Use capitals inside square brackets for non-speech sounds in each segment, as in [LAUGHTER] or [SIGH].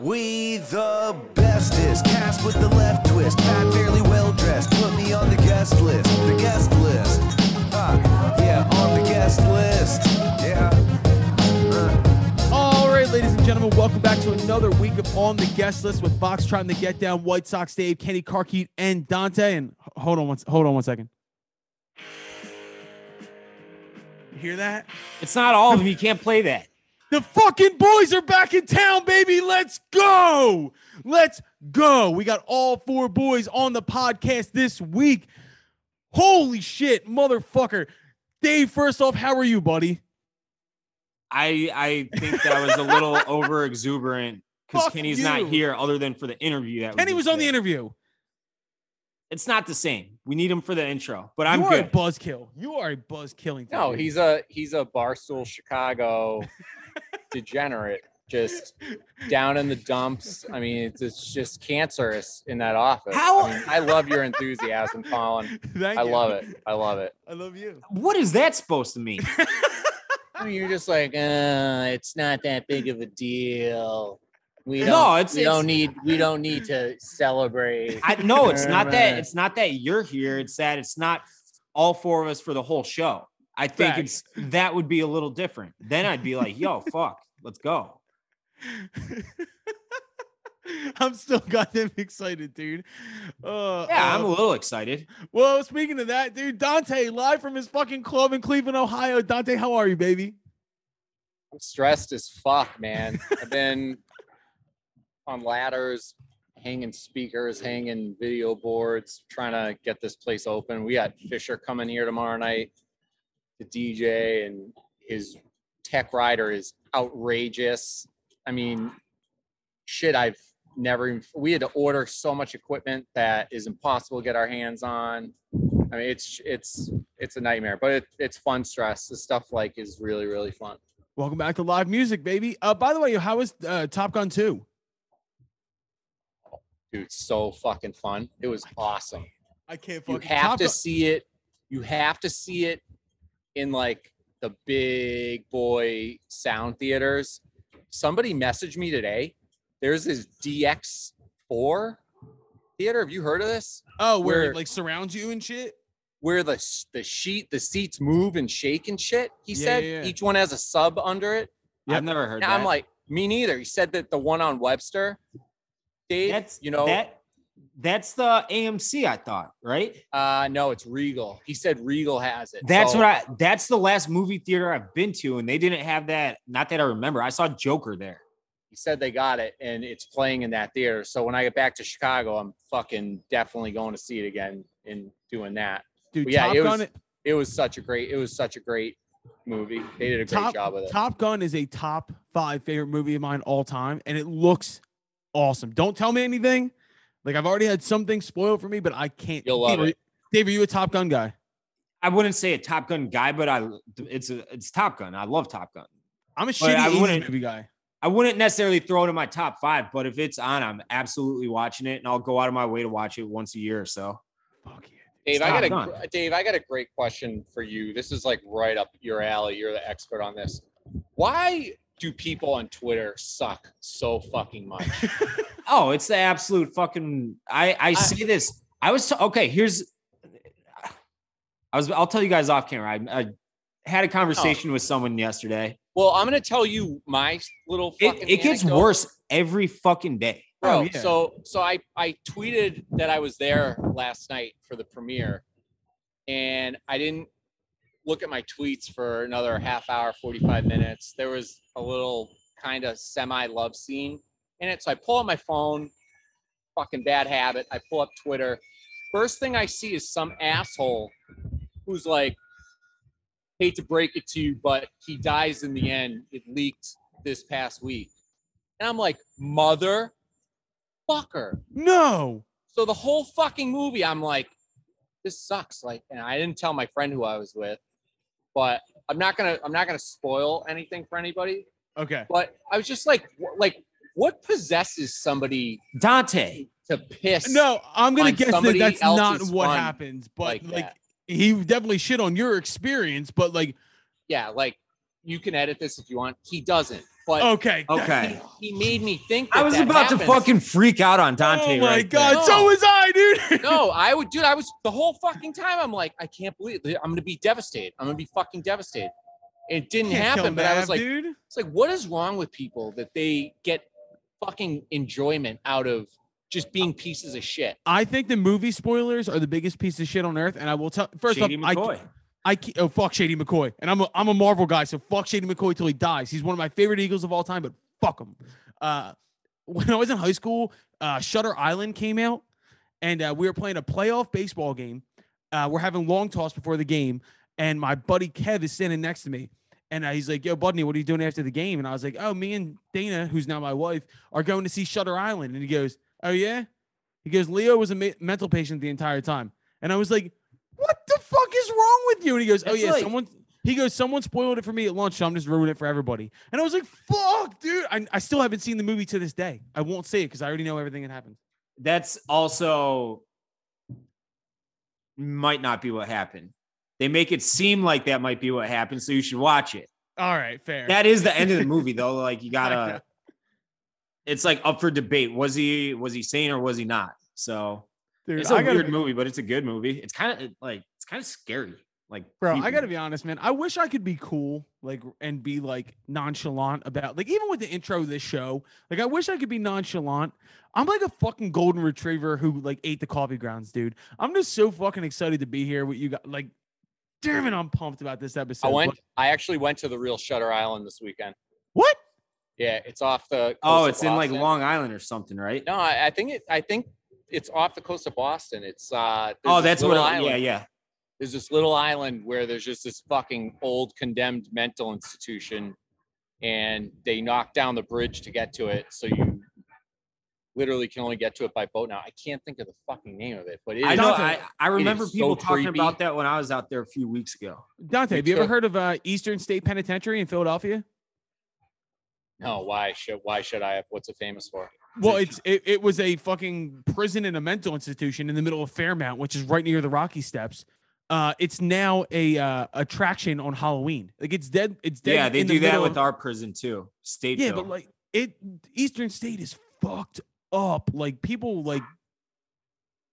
We the bestest, cast with the left twist, fat, fairly well dressed. Put me on the guest list, the guest list. Ah, yeah, on the guest list. Yeah. All right, ladies and gentlemen, welcome back to another week of On the Guest List with Foxtrot and the Get Down White Sox Dave, Kenny Carkeet, and Dante. And hold on one, hold on one second. You hear that? It's not all of them. You can't play that. The fucking boys are back in town, baby. Let's go. Let's go. We got all four boys on the podcast this week. Holy shit, motherfucker. Dave, first off, how are you, buddy? I I think that was a little [LAUGHS] over exuberant because Kenny's you. not here other than for the interview. That we Kenny was on the interview. It's not the same. We need him for the intro, but I'm you are good. a buzzkill. You are a buzz killing. No, he's a he's a barstool Chicago [LAUGHS] degenerate, just down in the dumps. I mean, it's, it's just cancerous in that office. How- I, mean, I love your enthusiasm, Colin. Thank I you. love it. I love it. I love you. What is that supposed to mean? [LAUGHS] I mean, you're just like, uh, it's not that big of a deal. We don't, No, it's- we don't need we don't need to celebrate. I no, it's not that. [LAUGHS] It's not that you're here. It's that it's not all four of us for the whole show. I think it's that would be a little different. Then I'd be like, [LAUGHS] yo, fuck, let's go. [LAUGHS] I'm still goddamn excited, dude. Uh, Yeah, I'm uh, a little excited. well, speaking of that, dude, Dante, live from his fucking club in Cleveland, Ohio. Dante, how are you, baby? I'm stressed as fuck, man. I've been [LAUGHS] on ladders, hanging speakers, hanging video boards, trying to get this place open. We got Fisher coming here tomorrow night to DJ, and his tech rider is outrageous. I mean, shit, I've never even, we had to order so much equipment that is impossible to get our hands on. I mean, it's, it's, it's a nightmare, but it, it's fun stress. The stuff like is really, really fun. Welcome back to live music, baby. Uh, by the way, how was uh, Top Gun 2? dude so fucking fun it was awesome I can't you have Top to Gun- see it you have to see it in like the big boy sound theaters somebody messaged me today there's this dx4 theater have you heard of this Oh, where, it like surrounds you and shit? where the the sheet the seats move and shake and shit he Yeah, said yeah, yeah. each one has a sub under it Yep. I've never heard and that. i'm like me neither he said that the one on webster dave that's you know that that's the AMC. I thought right. uh no it's regal he said regal has it That's So- what I. That's the last movie theater I've been to, and they didn't have that. Not that I remember. I saw Joker there. he said they got it and it's playing in that theater. So when I get back to Chicago, I'm fucking definitely going to see it again and doing that. Dude, But yeah, Top it Gun was it was such a great it was such a great movie. They did a great Top, job with it. Top Gun is a top five favorite movie of mine all time, and it looks awesome. Don't tell me anything. Like I've already had something spoiled for me, but I can't. You'll love Dave, are it. you- Dave, are you a Top Gun guy? I wouldn't say a Top Gun guy, but I. It's a. It's Top Gun. I love Top Gun. I'm a But shitty I wouldn't- movie guy. I wouldn't necessarily throw it in my top five, but if it's on, I'm absolutely watching it, and I'll go out of my way to watch it once a year or so. Fuck yeah. Dave, I got a Gun. Dave, I got a great question for you. This is like right up your alley. You're the expert on this. Why do people on Twitter suck so fucking much? [LAUGHS] Oh, it's the absolute fucking. I I say this. I was t- okay. Here's. I was. I'll tell you guys off camera. I, I had a conversation oh. with someone yesterday. well, I'm gonna tell you my little It, fucking it gets worse every fucking day. bro. Oh, yeah. So so I I tweeted that I was there last night for the premiere, and I didn't look at my tweets for another half hour, forty five minutes. There was a little kind of semi love scene in it, so I pull up my phone. Fucking bad habit. I pull up Twitter. First thing I see is some asshole who's like, hate to break it to you, but he dies in the end. It leaked this past week. And I'm like, mother fucker. No. So the whole fucking movie, I'm like, this sucks. Like, and I didn't tell my friend who I was with, but I'm not gonna, I'm not gonna spoil anything for anybody. Okay. But I was just like, like, what possesses somebody Dante. to piss? No, I'm gonna on guess that that's not what happens, but like like, he definitely shit on your experience, but like Yeah, like you can edit this if you want. He doesn't. but Okay. Okay. he, he made me think. I was that about to fucking freak out on Dante. Oh my right god, there. there. so was I, dude. [LAUGHS] No, I would, dude. I was the whole fucking time. I'm like, I can't believe it. I'm gonna be devastated. I'm gonna be fucking devastated. It didn't Can't happen, but I was like, dude. it's like, what is wrong with people that they get fucking enjoyment out of just being pieces of shit? I think the movie spoilers are the biggest piece of shit on earth, and I will tell. First Shady off, I, McCoy. I ke- oh fuck Shady McCoy, and I'm a I'm a Marvel guy, so fuck Shady McCoy till he dies. He's one of my favorite Eagles of all time, but fuck him. Uh, when I was in high school, uh, Shutter Island came out, and uh, we were playing a playoff baseball game. Uh, we're having long toss before the game, and my buddy Kev is standing next to me, and he's like, "Yo, Budney, what are you doing after the game?" And I was like, "Oh, me and Dana, who's now my wife, are going to see Shutter Island." And he goes, "Oh yeah." He goes, "Leo was a me- mental patient the entire time," and I was like, "What the fuck is wrong with you?" And he goes, "Oh It's yeah, like- someone." He goes, "Someone spoiled it for me at lunch, so I'm just ruining it for everybody." And I was like, "Fuck, dude!" I, I still haven't seen the movie to this day. I won't say it because I already know everything that happens. That's also might not be what happened. They make it seem like that might be what happened, so you should watch it. All right, fair. That is the end of the [LAUGHS] movie, though. Like you gotta. It's like up for debate. Was he was he sane or was he not? So Dude, it's a weird be- movie, but it's a good movie. It's kind of like it's kind of scary. Like Bro, I gotta be honest, man. I wish I could be cool, like, and be like nonchalant about, like, even with the intro of this show. Like, I wish I could be nonchalant. I'm like a fucking golden retriever who like ate the coffee grounds, dude. I'm just so fucking excited to be here with you guys. Like, damn it, I'm pumped about this episode. I went. What? I actually went to the real Shutter Island this weekend. what? Yeah, it's off the. Oh, coast of it's in like Long Island or something, right? No, I, I think it. I think it's off the coast of Boston. It's uh. Oh, that's what. little island. Yeah, yeah. There's this little island where there's just this fucking old condemned mental institution, and they knocked down the bridge to get to it. So you literally can only get to it by boat now. I can't think of the fucking name of it, but it I is- know. Dante, I, I remember so people talking creepy. about that when I was out there a few weeks ago. Dante, have you ever heard of uh, Eastern State Penitentiary in Philadelphia? No, why should why should I have? What's it famous for? Well, it's it, it was a fucking prison and a mental institution in the middle of Fairmount, which is right near the Rocky Steps. Uh, it's now a uh, attraction on Halloween. Like it's dead. It's dead. Yeah, they in the do that with of- our prison too. State. Yeah, but like it, Eastern State is fucked up. Like people like.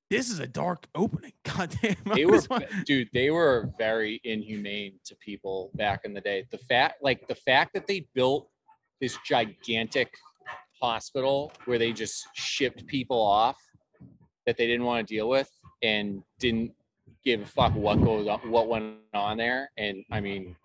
This is a dark opening. [LAUGHS] God damn. I They were, dude. They were very inhumane to people back in the day. The fact, like the fact that they built this gigantic hospital where they just shipped people off that they didn't want to deal with and didn't give a fuck what goes on, what went on there. And I mean,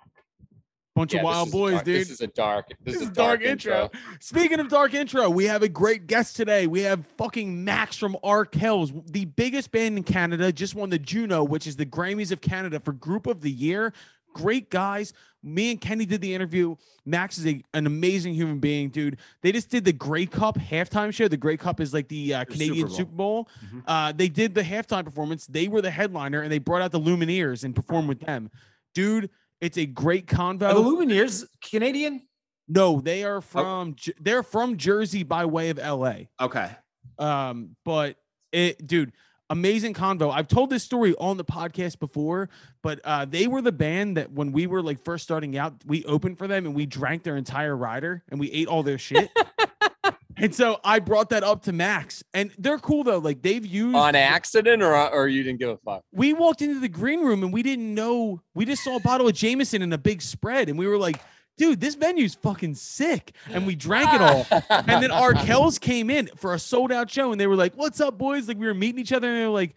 bunch yeah, of wild boys, dark- dude. This is a dark. This, This is is a dark, intro. Speaking of dark intro, we have a great guest today. We have fucking Max from Arkells, the biggest band in Canada, just won the Juno, which is the Grammys of Canada for Group of the Year. Great guys. Me and Kenny did the interview. Max is a, an amazing human being, dude. They just did the Grey Cup halftime show. The Grey Cup is like the uh, Canadian Super Super Bowl. Mhm. Uh, they did the halftime performance. They were the headliner, and they brought out the Lumineers and performed with them. Dude, it's a great convo. Are the Lumineers Canadian? No, they are from Jer- they're from Jersey by way of LA. Okay. Um, but it, dude, amazing convo. I've told this story on the podcast before, but uh, they were the band that when we were like first starting out, we opened for them and we drank their entire rider and we ate all their shit. [LAUGHS] and so I brought that up to Max, and they're cool though. Like they've used on accident, or or you didn't give a fuck. we walked into the green room and we didn't know we just saw a bottle of Jameson and a big spread, and we were like, dude, this venue's fucking sick. And we drank it all. And then [LAUGHS] Arkells came in for a sold out show and they were like, What's up, boys? Like we were meeting each other and they were like,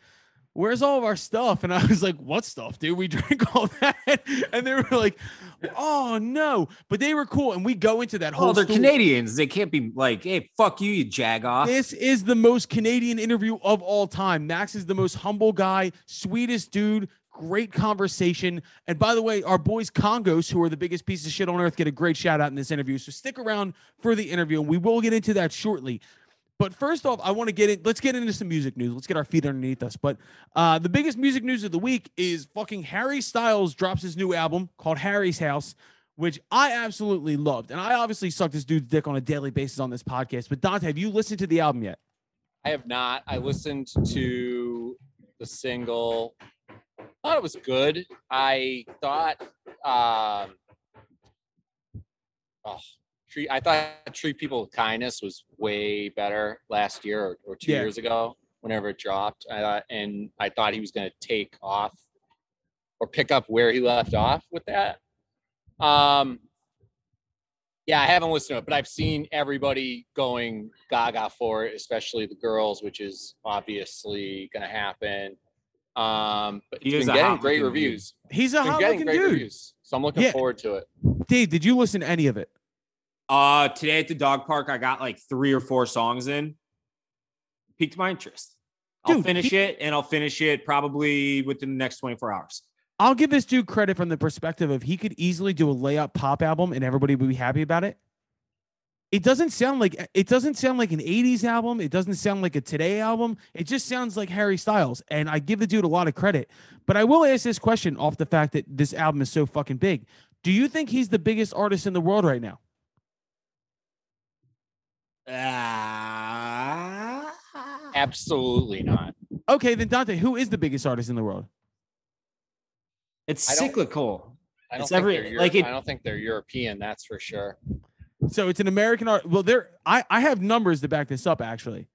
Where's all of our stuff? And I was like, What stuff, dude? We [LAUGHS] drank all that. And they were like, Oh no. But they were cool. And we go into that oh, whole Oh, they're story. Canadians. They can't be like, hey, fuck you, you jag off. This is the most Canadian interview of all time. Max is the most humble guy, sweetest dude, great conversation. And by the way, our boys Congos, who are the biggest piece of shit on earth, get a great shout out in this interview. So stick around for the interview, and we will get into that shortly. But first off, I want to get in. Let's get into some music news. Let's get our feet underneath us. But uh, the biggest music news of the week is fucking Harry Styles drops his new album called Harry's House, which I absolutely loved. And I obviously suck this dude's dick on a daily basis on this podcast. But Dante, have you listened to the album yet? I have not. I listened to the single. Thought it was good. I thought, um, oh treat. I thought treat people with kindness was way better last year or, or two Yeah. years ago. Whenever it dropped, I thought, and I thought he was going to take off or pick up where he left off with that. Um, yeah, I haven't listened to it, but I've seen everybody going gaga for it, especially the girls, which is obviously going to happen. Um, but He it's been getting great reviews. He's a Been hot getting looking great dude. reviews, so I'm looking Yeah. forward to it. Dave, did you listen to any of it? Uh, today at the dog park, I got like three or four songs in. Piqued my interest. I'll finish he- it, and I'll finish it probably within the next 24 hours. I'll give this dude credit from the perspective of he could easily do a layup pop album and everybody would be happy about it. It doesn't sound like it doesn't sound like an 80s album. It doesn't sound like a today album. It just sounds like Harry Styles. And I give the dude a lot of credit. But I will ask this question off the fact that this album is so fucking big. Do you think he's the biggest artist in the world right now? Ah. Absolutely not. Okay, then Dante, who is the biggest artist in the world? it's I don't- cyclical. I don't It's think every- they're Euro- like it- I don't think they're European. That's for sure. So it's an American art. Well, there I, I have numbers to back this up actually.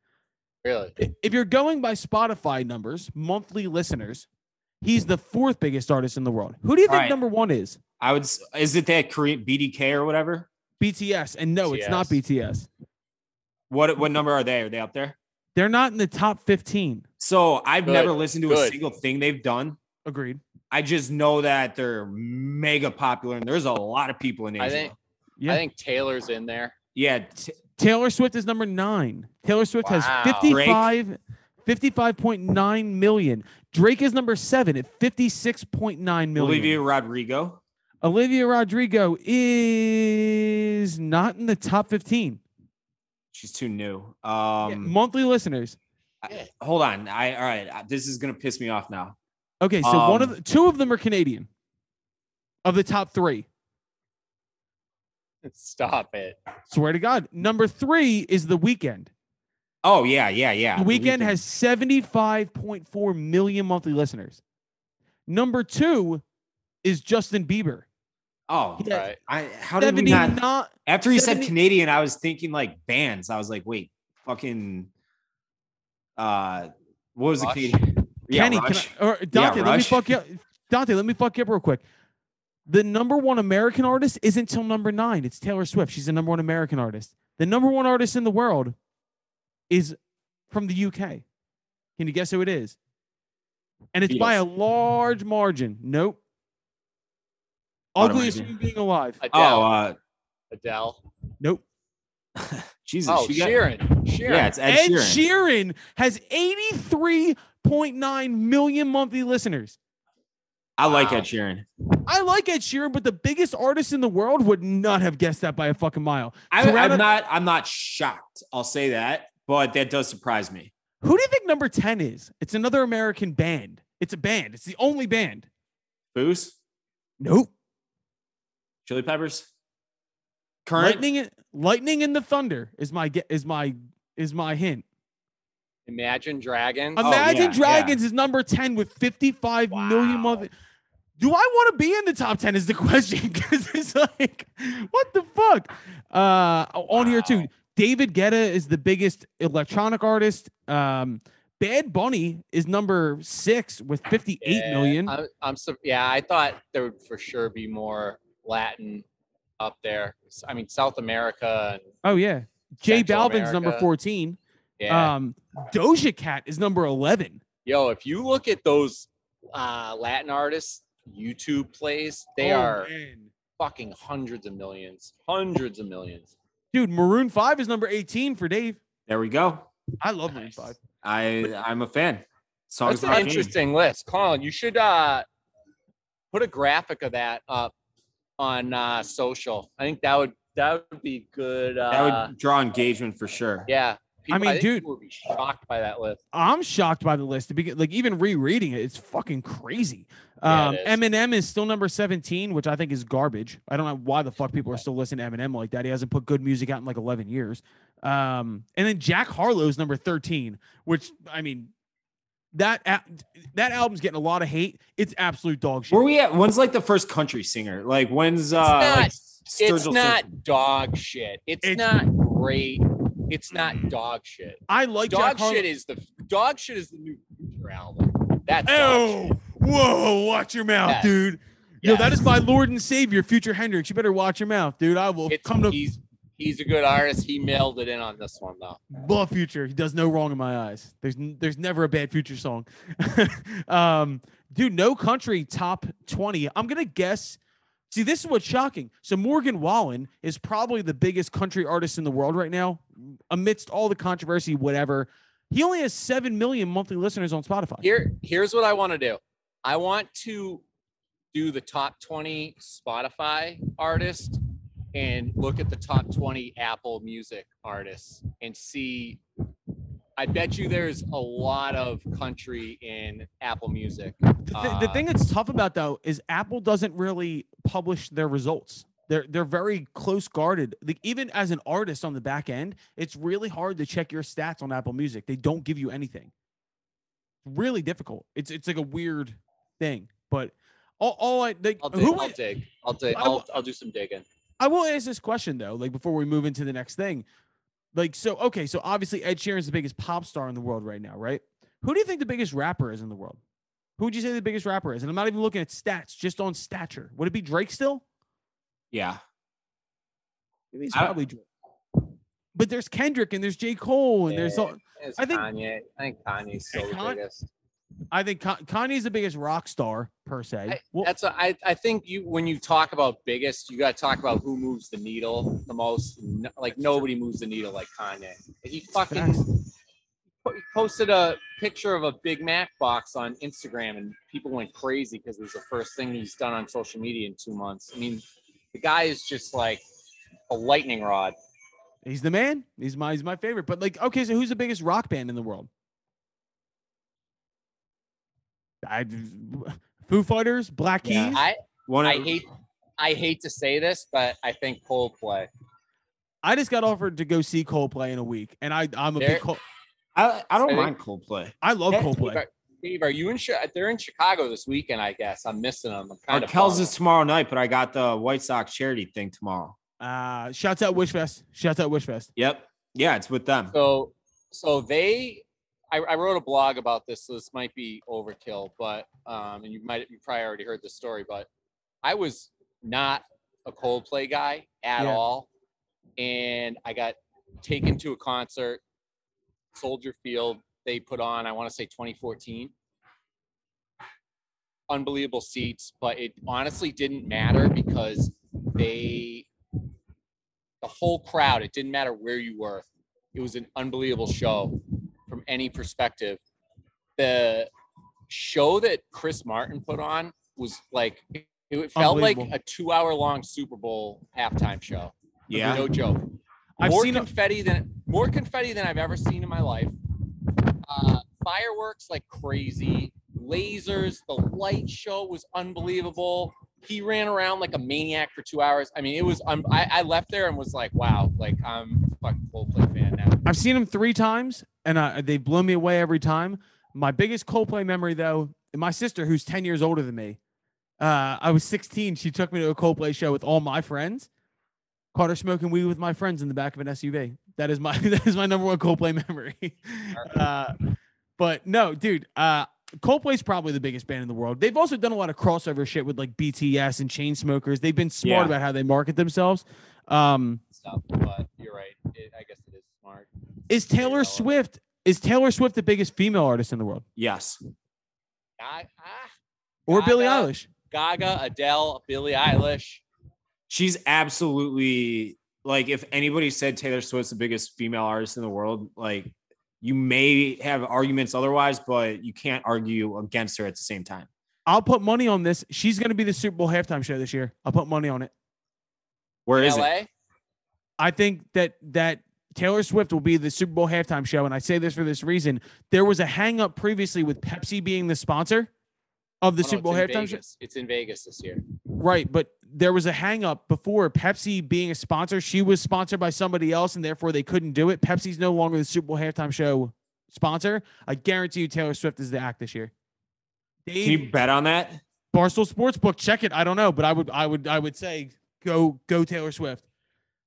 Really. I- If you're going by Spotify numbers, monthly listeners, he's the fourth biggest artist in the world. Who do you think Alright. number one is? I would. s- Is it that Korean BDK or whatever? BTS. And no, it's not BTS. What what number are they? Are they up there? They're not in the top 15. So I've Good, never listened to a single thing they've done. Agreed. I just know that they're mega popular, and there's a lot of people in Asia. I think Yeah. I think Taylor's in there. yeah, t- Taylor Swift is number nine. Taylor Swift Wow. has 55, 55.9 million. Drake is number seven at 56.9 million. Olivia Rodrigo. Olivia Rodrigo is not in the top 15. She's too new. Yeah, Um, monthly listeners. hold on. I all right. This is gonna piss me off now. Okay, so one of Um, the, two of them are Canadian. Of the top three, [LAUGHS] Stop it. swear to God, number three is the Weeknd. Oh yeah, yeah, yeah. The Weeknd has seventy-five point four million monthly listeners. Number two is Justin Bieber. Oh, Yeah. Right. I how did we not? not. After he 70 said Canadian, I was thinking like bands. I was like, wait, fucking. Uh, what was Rush? the Canadian? Yeah, Kenny, can Rush. I, or Dante, let me Rush. fuck you. up. Dante, let me fuck you up real quick. The number one American artist isn't till number nine. It's Taylor Swift. She's the number one American artist. The number one artist in the world is from the UK. Can you guess who it is? And it's by a large margin. Nope. What am I Ugliest doing? human being alive. Adele. Oh, uh, Adele. Nope. [LAUGHS] Jesus. Oh, she got- Sheeran. Sheeran. yeah, it's Ed, Ed Sheeran. Sheeran has 83.9 million monthly listeners. I like Wow. Ed Sheeran. I like Ed Sheeran, but the biggest artist in the world would not have guessed that by a fucking mile. I, Coretta- I'm not. I'm not shocked. I'll say that, but that does surprise me. Who do you think number 10 is? It's another American band. It's a band. It's the only band. Booze, Nope. Chili Peppers, current. Lightning and Lightning and the Thunder is my is my is my hint. Imagine Dragons. Oh, Imagine yeah, Dragons is number 10 with 55 million Wow. monthly. Do I want to be in the top 10 is the [LAUGHS] question because it's like what the fuck? Uh on here too. David Guetta is the biggest electronic artist. Um Bad Bunny is number 6 with fifty-eight Yeah, million. I'm, I'm so yeah. I thought there would for sure be more Latin up there. I mean, South America. And, Oh yeah. Jay Central Balvin's number 14. yeah. Um Doja Cat is number 11. Yo, if you look at those uh, Latin artists YouTube plays, they Oh, are man. fucking hundreds of millions, hundreds of millions. Dude, Maroon 5 is number 18 for Dave. There we go. I love Maroon 5. I I'm a fan. Songs That's an not changing. interesting list, Colin. You should uh, put a graphic of that up on uh, social. I think that would that would be good. Uh, That would draw engagement for sure. yeah. People, mean, think dude- people would be shocked by that list. I'm shocked by the list. To begin, like even rereading it, it's fucking crazy. Yeah, Um, it is. Eminem is still number 17, which I think is garbage. I don't know why the fuck people are still listening to Eminem like that. He hasn't put good music out in like 11 years. Um, and then Jack Harlow's number 13, which I mean, that that album's getting a lot of hate. It's absolute dog shit. Where we at? When's like the first country singer? Like when's uh It's like, not- it's not Simpson. dog shit. It's, It's- not great. It's not dog shit. I like Dog Jack Harlow. shit is the dog shit is the new Future album. That's Oh, whoa! Watch your mouth, Yes. dude. Yo, that is my Lord and Savior, Future Hendrix. You better watch your mouth, dude. I will It's, come to he's he's a good artist. He mailed it in on this one though. love Future. He does no wrong in my eyes. There's there's never a bad Future song. [LAUGHS] um, dude, no country top twenty. I'm gonna guess. See, this is what's shocking. So Morgan Wallen is probably the biggest country artist in the world right now, amidst all the controversy, whatever. He only has seven million monthly listeners on Spotify. Here here's what I want to do. I want to do the top 20 Spotify artists and look at the top 20 Apple Music artists and see I bet you there's a lot of country in Apple Music. The, the Uh, thing that's tough about though is Apple doesn't really publish their results. They're they're very close guarded. Like even as an artist on the back end, it's really hard to check your stats on Apple Music. They don't give you anything. Really difficult. It's it's like a weird thing. But all, all I like, I'll dig. who I'll dig. I'll dig. I'll, I'll do some digging. I will ask this question though, like before we move into the next thing. Like, so okay, so obviously Ed Sheeran is the biggest pop star in the world right now, right? Who do you think the biggest rapper is in the world? Who would you say the biggest rapper is? And I'm not even looking at stats, just on stature. Would it be Drake still? Yeah. Maybe it's probably Drake. But there's Kendrick and there's J. Cole and there's all, I think- Kanye. I think Kanye's still the biggest. I think Ka- Kanye's the biggest rock star per se. I- well, That's a, I, I think you when you talk about biggest, you got to talk about who moves the needle the most. No- like nobody moves the needle like Kanye. He fucking he posted a picture of a Big Mac box on Instagram, and people went crazy because it was the first thing he's done on social media in two months. I mean, the guy is just like a lightning rod. he's the man. He's my he's my favorite. But like, okay, so who's the biggest rock band in the world? I Foo Fighters, Black Yeah. Keys. I One I of, hate I hate to say this, but I think Coldplay. I just got offered to go see Coldplay in a week, and I I'm a There- big Col- I, I don't I mind Coldplay. I love Yeah, Coldplay. Dave, are you in? Chi- They're in Chicago this weekend, I guess. I'm missing them. I'm kind of. Arkells is tomorrow night, but I got the White Sox charity thing tomorrow. Uh, shouts out Wishfest. Shouts out Wishfest. Yep. Yeah, it's with them. So, so they, I, I wrote a blog about this. So this might be overkill, but um, and you might you probably already heard the story, but I was not a Coldplay guy at Yeah. all, and I got taken to a concert, Soldier Field. They put on, I want to say 2014. Unbelievable seats, but it honestly didn't matter because they the whole crowd, it didn't matter where you were. It was an unbelievable show from any perspective. The show that Chris Martin put on was like it, felt like a two hour long Super Bowl halftime show. Yeah. No joke. I've more seen a- confetti than more confetti than I've ever seen in my life. Uh, fireworks like crazy, lasers. The light show was unbelievable. He ran around like a maniac for two hours. I mean, it was. Um, I, I left there and was like, "Wow!" Like I'm a fucking Coldplay fan now. I've seen him three times, and uh, they blow me away every time. My biggest Coldplay memory, though, my sister, who's ten years older than me, uh, I was 16. She took me to a Coldplay show with all my friends. Caught her smoking weed with my friends in the back of an SUV. That is my [LAUGHS] that is my number one Coldplay memory. uh, but no, dude, uh, Coldplay's probably the biggest band in the world. They've also done a lot of crossover shit with like BTS and Chainsmokers. They've been smart Yeah. about how they market themselves. Um, Stuff, but you're right. It, I guess it is smart. is Taylor relevant. Swift is Taylor Swift the biggest female artist in the world, Yes. Ah, or Billie Gaga. Eilish? Gaga, Adele, Billie Eilish. She's absolutely like if anybody said Taylor Swift's the biggest female artist in the world, like you may have arguments otherwise, but you can't argue against her at the same time. I'll put money on this. She's going to be the Super Bowl halftime show this year. I'll put money on it. Where is LA. it? I think that that Taylor Swift will be the Super Bowl halftime show, and I say this for this reason: there was a hang up previously with Pepsi being the sponsor of the Oh, no, Super Bowl it's in halftime show. It's in Vegas this year. Right, but there was a hang up before Pepsi being a sponsor. She was sponsored by somebody else, and therefore they couldn't do it. Pepsi's no longer the Super Bowl halftime show sponsor. I guarantee you, Taylor Swift is the act this year. Can you bet on that? Barstool Sportsbook, check it. I don't know, but I would, I would, I would say go go Taylor Swift.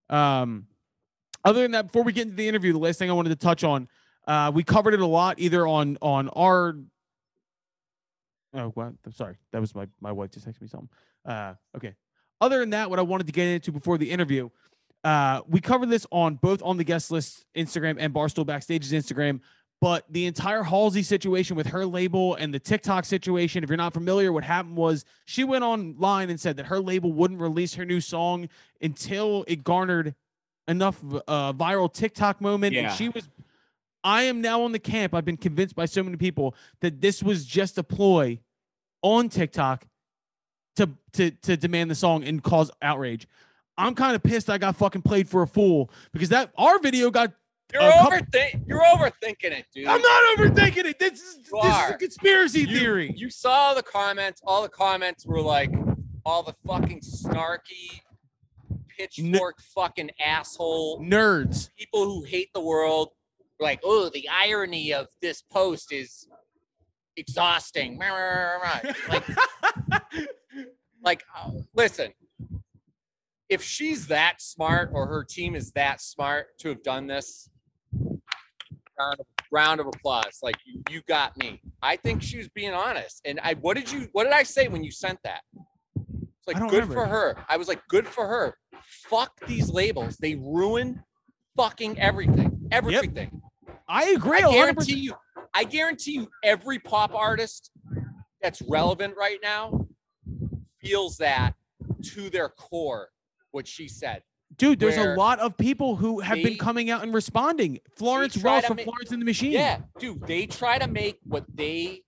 Um, other than that, before we get into the interview, the last thing I wanted to touch on, uh, we covered it a lot either on on our. Oh, what? I'm sorry. That was my my wife just texted me something. Uh, okay. Other than that, what I wanted to get into before the interview, uh, we covered this on both on the guest list Instagram and Barstool Backstage's Instagram. But the entire Halsey situation with her label and the TikTok situation, if you're not familiar, what happened was she went online and said that her label wouldn't release her new song until it garnered enough uh, viral TikTok moment. Yeah. And she was, I am now on the camp. I've been convinced by so many people that this was just a ploy on TikTok to to to demand the song and cause outrage. I'm kind of pissed I got fucking played for a fool because that our video got. You're overthink. You're overthinking it, dude. I'm not overthinking it. This is You this is a conspiracy You- theory. You saw the comments. All the comments were like, all the fucking snarky, pitchfork fucking asshole Nerds. people who hate the world. Like, oh, the irony of this post is exhausting. [LAUGHS] Like, [LAUGHS] like, uh, listen. If she's that smart, or her team is that smart to have done this, round of, round of applause. Like you, you got me. I think she was being honest. And I, what did you, what did I say when you sent that? It's like good remember. for her. I was like, good for her. Fuck these labels. They ruin fucking everything. Everything. I agree. I 100%. guarantee you. I guarantee you, every pop artist that's relevant right now feels that to their core. What she said. Dude, there's a lot of people who have they- been coming out and responding. Florence to from make- Florence and the Machine. Yeah, dude, they try to make what they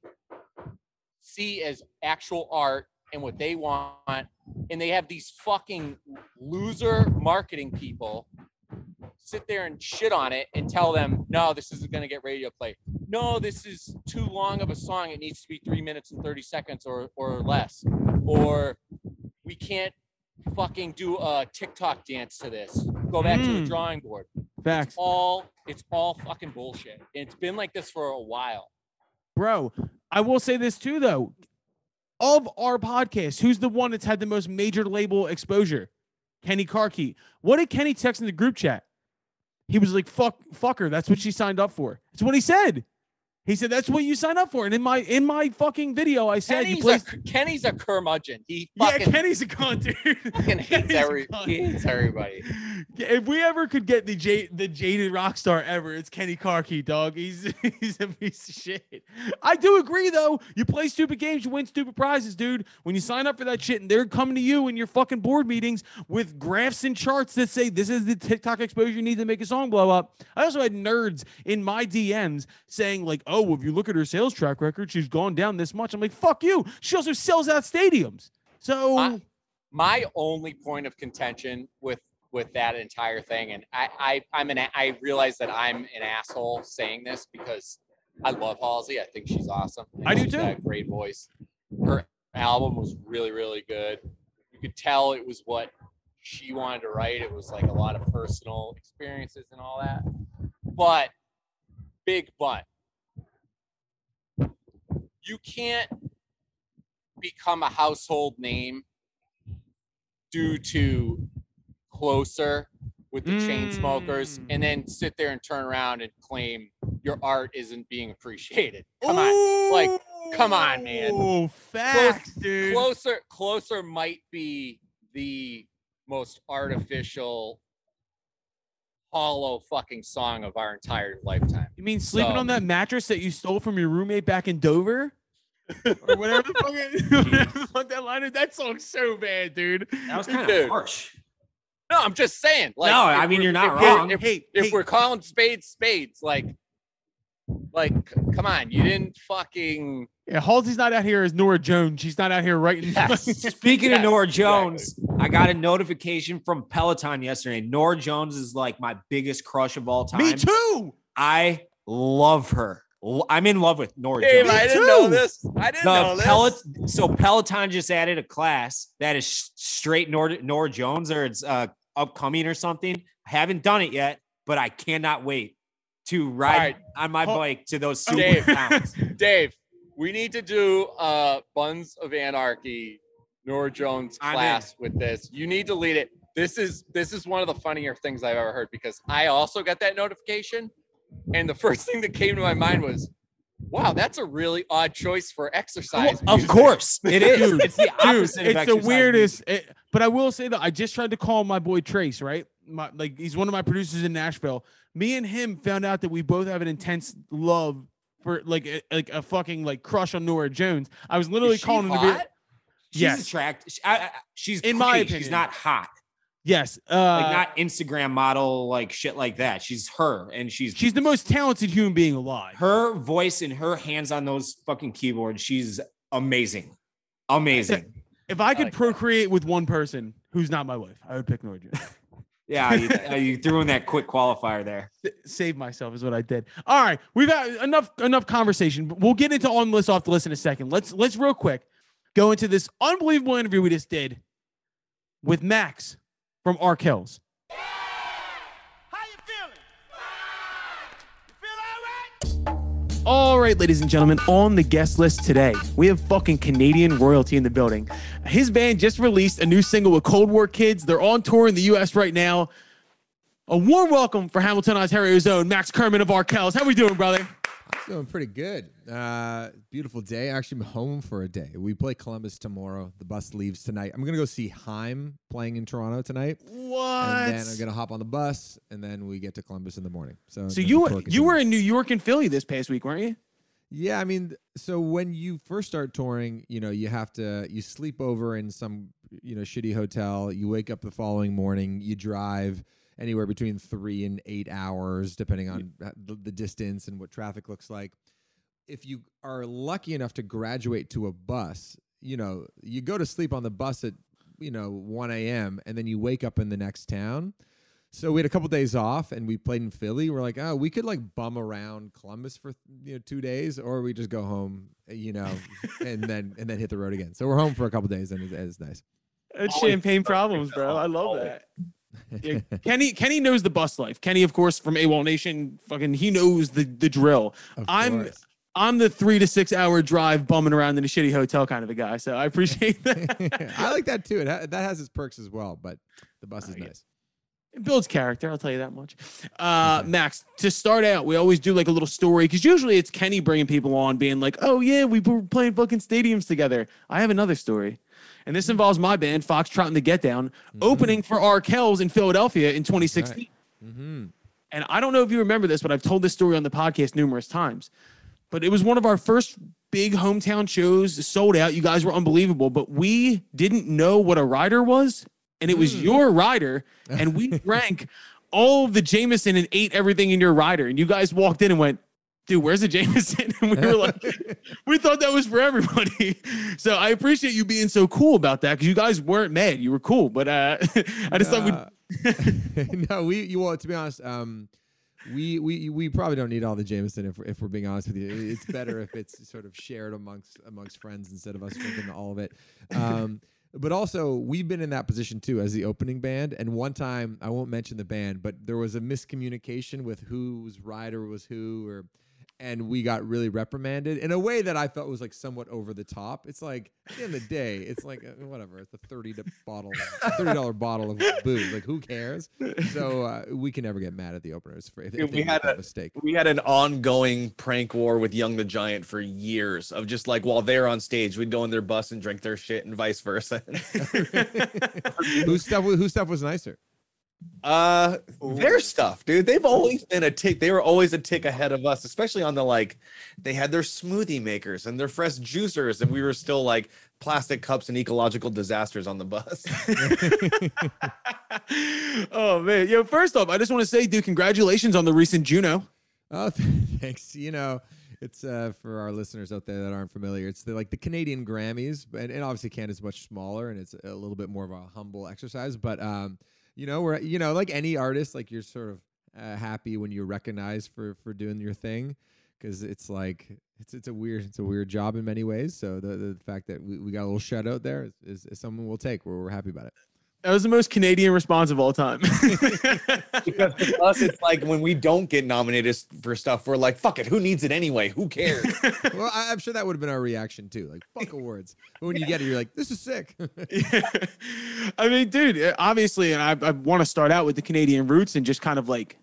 see as actual art and what they want, and they have these fucking loser marketing people sit there and shit on it and tell them, no, this isn't going to get radio play. No, this is too long of a song. It needs to be three minutes and 30 seconds or, or less. Or we can't fucking do a TikTok dance to this. Go back to the Mm. drawing board Facts. all it's all fucking bullshit. It's been like this for a while. Bro, I will say this too, though. Of our podcast, who's the one that's had the most major label exposure? Kenny Carkeet. What did Kenny text in the group chat? He was like, fuck, fuck her. That's what she signed up for. That's what he said. He said, that's what you sign up for. And in my in my fucking video, I said, Kenny's a. Kenny's a curmudgeon. He Yeah, Kenny's a cunt, dude. [LAUGHS] fucking [LAUGHS] hates every he hates everybody. Yeah, If we ever could get the J- the jaded rock star ever, it's Kenny Carkeet, dog. He's [LAUGHS] he's a piece of shit. I do agree though. You play stupid games, you win stupid prizes, dude. When you sign up for that shit and they're coming to you in your fucking board meetings with graphs and charts that say this is the TikTok exposure you need to make a song blow up. I also had nerds in my DMs saying like, "Oh, well, if you look at her sales track record, she's gone down this much." I'm like, "Fuck you." She also sells out stadiums. So I- My only point of contention with with that entire thing, and I, I I'm an I realize that I'm an asshole saying this because I love Halsey. I think she's awesome. I do too. she's got a great voice. Her album was really really good. You could tell it was what she wanted to write. It was like a lot of personal experiences and all that. But big but you can't become a household name due to closer with the Chainsmokers Mm. and then sit there and turn around and claim your art isn't being appreciated. Come on. like, come on, man. Oh, facts, dude. Closer closer might be the most artificial hollow fucking song of our entire lifetime. You mean sleeping So- on that mattress that you stole from your roommate back in Dover? or whatever the fuck, it- [LAUGHS] whatever the fuck that line is. That song's so bad, dude. That was kind Dude. of harsh. No, I'm just saying. Like, No, I mean, you're not if we're- wrong. If, hey, if hey, we're calling spades spades, like, like, come on, you didn't fucking. yeah, Halsey's not out here as Norah Jones. She's not out here writing. Yes. Speaking Yeah, of Norah exactly. Jones, I got a notification from Peloton yesterday. Norah Jones is like my biggest crush of all time. Me too. I love her. I'm in love with Norah Dave, Jones. I didn't know too. this. I didn't know The this. Peloton, so Peloton just added a class that is straight Norah, Norah Jones or it's uh, upcoming or something. I haven't done it yet, but I cannot wait to ride right. on my Hol- bike to those super Dave. pounds. [LAUGHS] Dave, we need to do uh Buns of Anarchy Norah Jones class with this. You need to lead it. This is this is one of the funnier things I've ever heard because I also got that notification, and the [LAUGHS] first thing that came to my mind was, "Wow, that's a really odd choice for exercise." Of course, it is. Dude, it's the opposite. of it's the weirdest. it- but I will say that I just tried to call my boy Trace, right? My, like he's one of my producers in Nashville. Me and him found out that we both have an intense love for like a, like a fucking like crush on Norah Jones. I was literally calling him to be hot? She's Yes. attractive. She, I, I- she's In my pretty. she's opinion. not hot. yes, uh, Like not Instagram model, like shit like that. She's her, and she's she's the most talented human being alive. her voice and her hands on those fucking keyboards. She's amazing, amazing. [LAUGHS] If I could like that. procreate with one person who's not my wife, I would pick Norah [LAUGHS] Yeah, you, uh, you threw in that quick qualifier there. [LAUGHS] Save myself is what I did. All right, we've had enough enough conversation. We'll get into on the list off the list in a second. Let's let's real quick go into this unbelievable interview we just did with Max from Arkells. All right, All right, ladies and gentlemen, on the guest list today, we have fucking Canadian royalty in the building. His band just released a new single with Cold War Kids. They're on tour in the US right now. A warm welcome for Hamilton, Ontario's own Max Kerman of Arkells. How are we doing, brother? I'm doing pretty good. Uh, beautiful day. Actually, I'm home for a day. We play Columbus tomorrow. The bus leaves tonight. I'm gonna go see Haim playing in Toronto tonight, What? and then I'm gonna hop on the bus, and then we get to Columbus in the morning. So, so you were you were in New York and Philly this past week, weren't you? Yeah, I mean, so when you first start touring, you know, you have to you sleep over in some you know shitty hotel. You wake up the following morning. You drive anywhere between three and eight hours, depending on uh, the, the distance and what traffic looks like. If you are lucky enough to graduate to a bus, you know, you go to sleep on the bus at you know 1 a.m. and then you wake up in the next town. So we had a couple days off and we played in Philly. We're like, oh, we could like bum around Columbus for you know two days, or we just go home, you know, [LAUGHS] and then and then hit the road again. So we're home for a couple days and it's, it's nice. It's champagne problems, bro. I love that. Kenny Kenny knows the bus life. Kenny, of course, from AWOLNATION, fucking he knows the the drill. Of I'm course. I'm the three to six hour drive bumming around in a shitty hotel kind of a guy. So I appreciate [LAUGHS] that. I like that too. It ha- that has its perks as well, but the bus is yeah. nice. It builds character, I'll tell you that much. Uh, Max, to start out, we always do like a little story because usually it's Kenny bringing people on, being like, "Oh yeah, we were playing fucking stadiums together." I have another story, and this involves my band, Foxtrot and the Get Down, opening for Arkells in Philadelphia in 2016. Mm-hmm. And I don't know if you remember this, but I've told this story on the podcast numerous times. But it was one of our first big hometown shows, sold out. You guys were unbelievable, but we didn't know what a rider was. And it was your rider. And we [LAUGHS] drank all of the Jameson and ate everything in your rider. And you guys walked in and went, dude, where's the Jameson? [LAUGHS] And we were like, [LAUGHS] we thought that was for everybody. [LAUGHS] So I appreciate you being so cool about that because you guys weren't mad. You were cool. But uh, I just thought we'd. no, we you well to be honest, um, we we we probably don't need all the Jameson if we're, if we're being honest with you. It's better if it's sort of shared amongst amongst friends instead of us drinking all of it. Um, but also we've been in that position too as the opening band. And one time I won't mention the band, but there was a miscommunication with whose rider was who or. And we got really reprimanded in a way that I felt was like somewhat over the top. It's like at the end of the day, it's like uh, whatever. It's a thirty to bottle, thirty dollar bottle of booze. Like who cares? So uh, we can never get mad at the openers for if, if we they had a mistake. we had an ongoing prank war with Young the Giant for years of just like while they're on stage, we'd go in their bus and drink their shit and vice versa. [LAUGHS] [LAUGHS] whose stuff? Whose stuff was nicer? Uh their stuff, dude. They've always been a tick. They were always a tick ahead of us, especially on the like they had their smoothie makers and their fresh juicers, and we were still like plastic cups and ecological disasters on the bus. [LAUGHS] oh man, yo! First off, I just want to say, dude, congratulations on the recent Juno. Oh, [LAUGHS] thanks. You know, it's uh, for our listeners out there that aren't familiar. It's the, like the Canadian Grammys, and, and obviously Canada's much smaller, and it's a little bit more of a humble exercise. But um, you know, we're you know, like any artist, like you're sort of uh, happy when you're recognized for for doing your thing, because it's like it's it's a weird it's a weird job in many ways. So the the fact that we, we got a little shout out there is, is, is something we'll take. We're we're happy about it. That was the most Canadian response of all time. [LAUGHS] Because for us, it's like when we don't get nominated for stuff, we're like, fuck it, who needs it anyway? Who cares? [LAUGHS] well, I, I'm sure that would have been our reaction too. Like, fuck awards. But when you get it, you're like, this is sick. [LAUGHS] I mean, dude, obviously, and I, I want to start out with the Canadian roots and just kind of like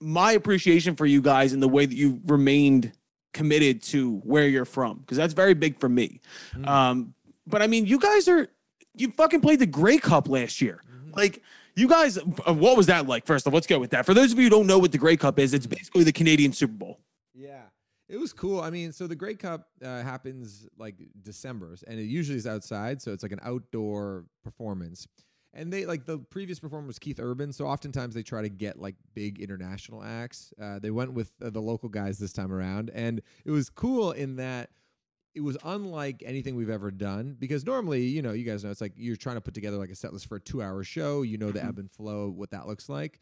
my appreciation for you guys and the way that you remained committed to where you're from, because that's very big for me. Mm. Um, but I mean, you guys are you fucking played the Grey Cup last year. Mhm. Like, you guys, uh, what was that like? First off, let's go with that. For those of you who don't know what the Grey Cup is, it's basically the Canadian Super Bowl. Yeah. It was cool. I mean, so the Grey Cup uh, happens like December's, and it usually is outside, so it's like an outdoor performance. And they like the previous performer was Keith Urban, so oftentimes they try to get like big international acts. Uh, they went with uh, the local guys this time around, and it was cool in that it was unlike anything we've ever done because normally, you know, you guys know it's like you're trying to put together like a set list for a two-hour show. You know the mm-hmm. ebb and flow, what that looks like.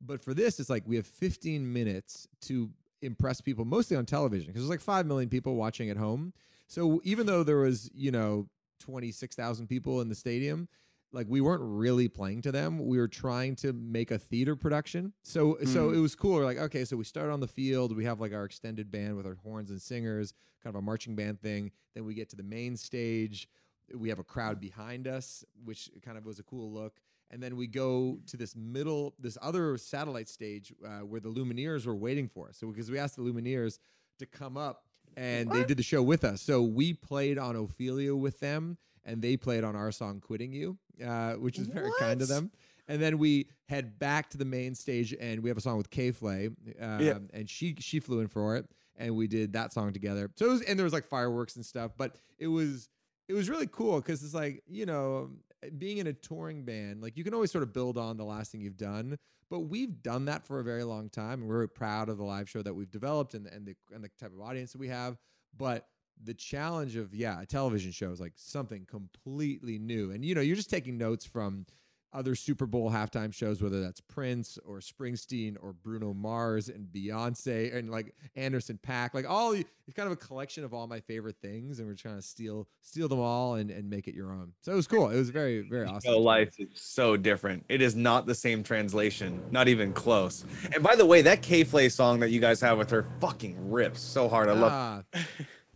But for this, it's like we have 15 minutes to impress people, mostly on television, because there's like 5 million people watching at home. So even though there was, you know, 26,000 people in the stadium, like we weren't really playing to them. We were trying to make a theater production. So so Mm. it was cool. We're like, okay, so we start on the field. We have like our extended band with our horns and singers, kind of a marching band thing. Then we get to the main stage. We have a crowd behind us, which kind of was a cool look. And then we go to this middle, this other satellite stage uh, where the Lumineers were waiting for us. So because we asked the Lumineers to come up and they did the show with us. So we played on Ophelia with them and they played on our song Quitting You, uh, which is very kind of them. And then we head back to the main stage and we have a song with K Flay. Um, Yeah. And she she flew in for it and we did that song together. So it was, and there was like fireworks and stuff, but it was it was really cool because it's like you know being in a touring band like you can always sort of build on the last thing you've done but we've done that for a very long time and we're proud of the live show that we've developed and, and the and the type of audience that we have but the challenge of yeah a television show is like something completely new and you know you're just taking notes from other Super Bowl halftime shows, whether that's Prince or Springsteen or Bruno Mars and Beyonce and like Anderson Paak, like all it's kind of a collection of all my favorite things, and we're trying to steal steal them all and, and make it your own. So it was cool. It was very very awesome. Life is so different. It is not the same translation, not even close. And by the way, that K Flay song that you guys have with her fucking rips so hard. I love. Ah, [LAUGHS]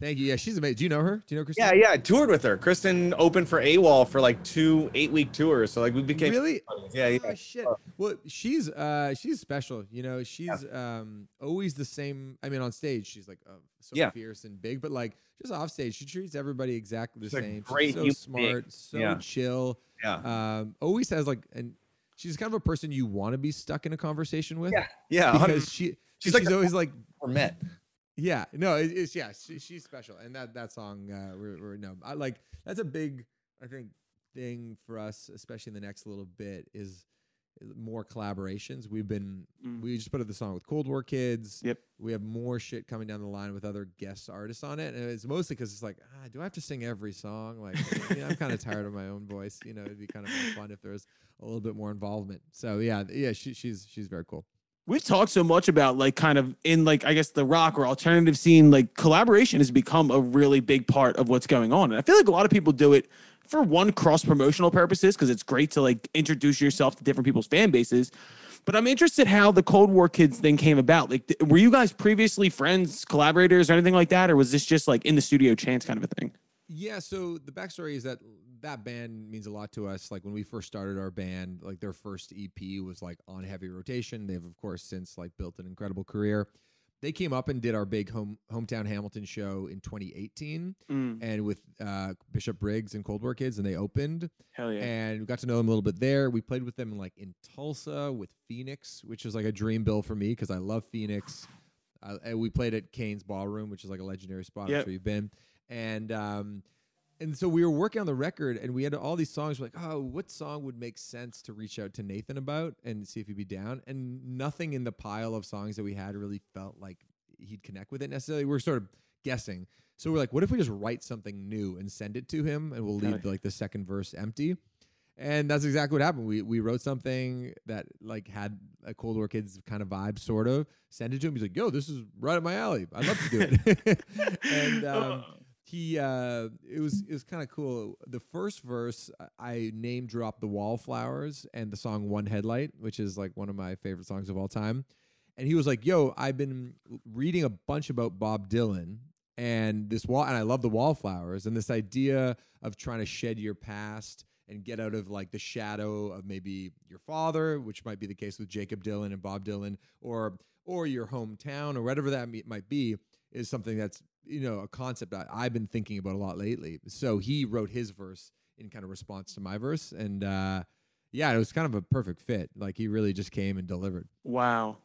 thank you. Yeah, she's amazing. Do you know her? Do you know Kristen? Yeah, yeah, I toured with her. Kristen opened for AWOL for like two eight week tours. So like we became Really? Yeah, yeah. Oh, shit. Well, she's uh she's special. You know, she's um always the same. I mean, on stage she's like uh, so Yeah. fierce and big, but like just off stage, she treats everybody exactly the She's same. great she's so smart, so Yeah. chill. Yeah. Um, always has like and she's kind of a person you want to be stuck in a conversation with. Yeah, Yeah. 100 Because she she's, she's a- always like we're met. Yeah, no, it, it's yeah, she, she's special, and that that song, uh, we're, we're no, I like that's a big, I think, thing for us, especially in the next little bit, is more collaborations. We've been, Mm. we just put out the song with Cold War Kids. Yep. We have more shit coming down the line with other guest artists on it, and it's mostly because it's like, ah, do I have to sing every song? Like, you know, I'm kind of tired of my own voice. You know, it'd be kind of fun if there was a little bit more involvement. So yeah, yeah, she, she's she's very cool. We've talked so much about like kind of in like I guess the rock or alternative scene, like collaboration has become a really big part of what's going on. And I feel like a lot of people do it for one cross promotional purposes because it's great to like introduce yourself to different people's fan bases. But I'm interested how the Cold War Kids thing came about. Like, th- were you guys previously friends, collaborators, or anything like that, or was this just like in the studio chance kind of a thing? Yeah, so the backstory is that that band means a lot to us. Like when we first started our band, like their first EP was like on heavy rotation. They've of course since like built an incredible career. They came up and did our big home hometown Hamilton show in 2018, and with uh, Bishop Briggs and Cold War Kids, and they opened, Hell yeah. and we got to know them a little bit there. We played with them like in Tulsa with Phoenix, which was like a dream bill for me because I love Phoenix. Uh, and we played at Cain's Ballroom, which is like a legendary spot. Yep. I'm sure you've been. And um, and so we were working on the record, and we had all these songs. We're like, oh, what song would make sense to reach out to Nathan about and see if he'd be down? And nothing in the pile of songs that we had really felt like he'd connect with it necessarily. We are sort of guessing. So we're like, what if we just write something new and send it to him, and we'll leave like the second verse empty. And that's exactly what happened. We we wrote something that like had a Cold War Kids kind of vibe, sort of. Sent it to him. He's like, "Yo, this is right up my alley. I'd love to do it." [LAUGHS] and [LAUGHS] um, he uh it was it was kind of cool. The first verse I- i name dropped the wallflowers and the song one headlight which is like one of my favorite songs of all time. And he was like yo i've been reading a bunch about bob dylan and this wall and i love the wallflowers and this idea of trying to shed your past and get out of like the shadow of maybe your father which might be the case with jakob dylan and bob dylan or or your hometown or whatever that might be is something that's you know a concept I, I've been thinking about a lot lately. So he wrote his verse in kind of response to my verse, and uh, yeah, it was kind of a perfect fit. Like he really just came and delivered. Wow.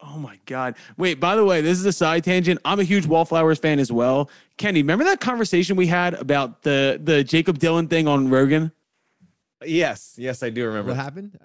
Oh my God. Wait, by the way, this is a side tangent. I'm a huge Wallflowers fan as well. Kenny, remember that conversation we had about the the Jakob Dylan thing on Rogan? Yes, yes, I do remember. What happened?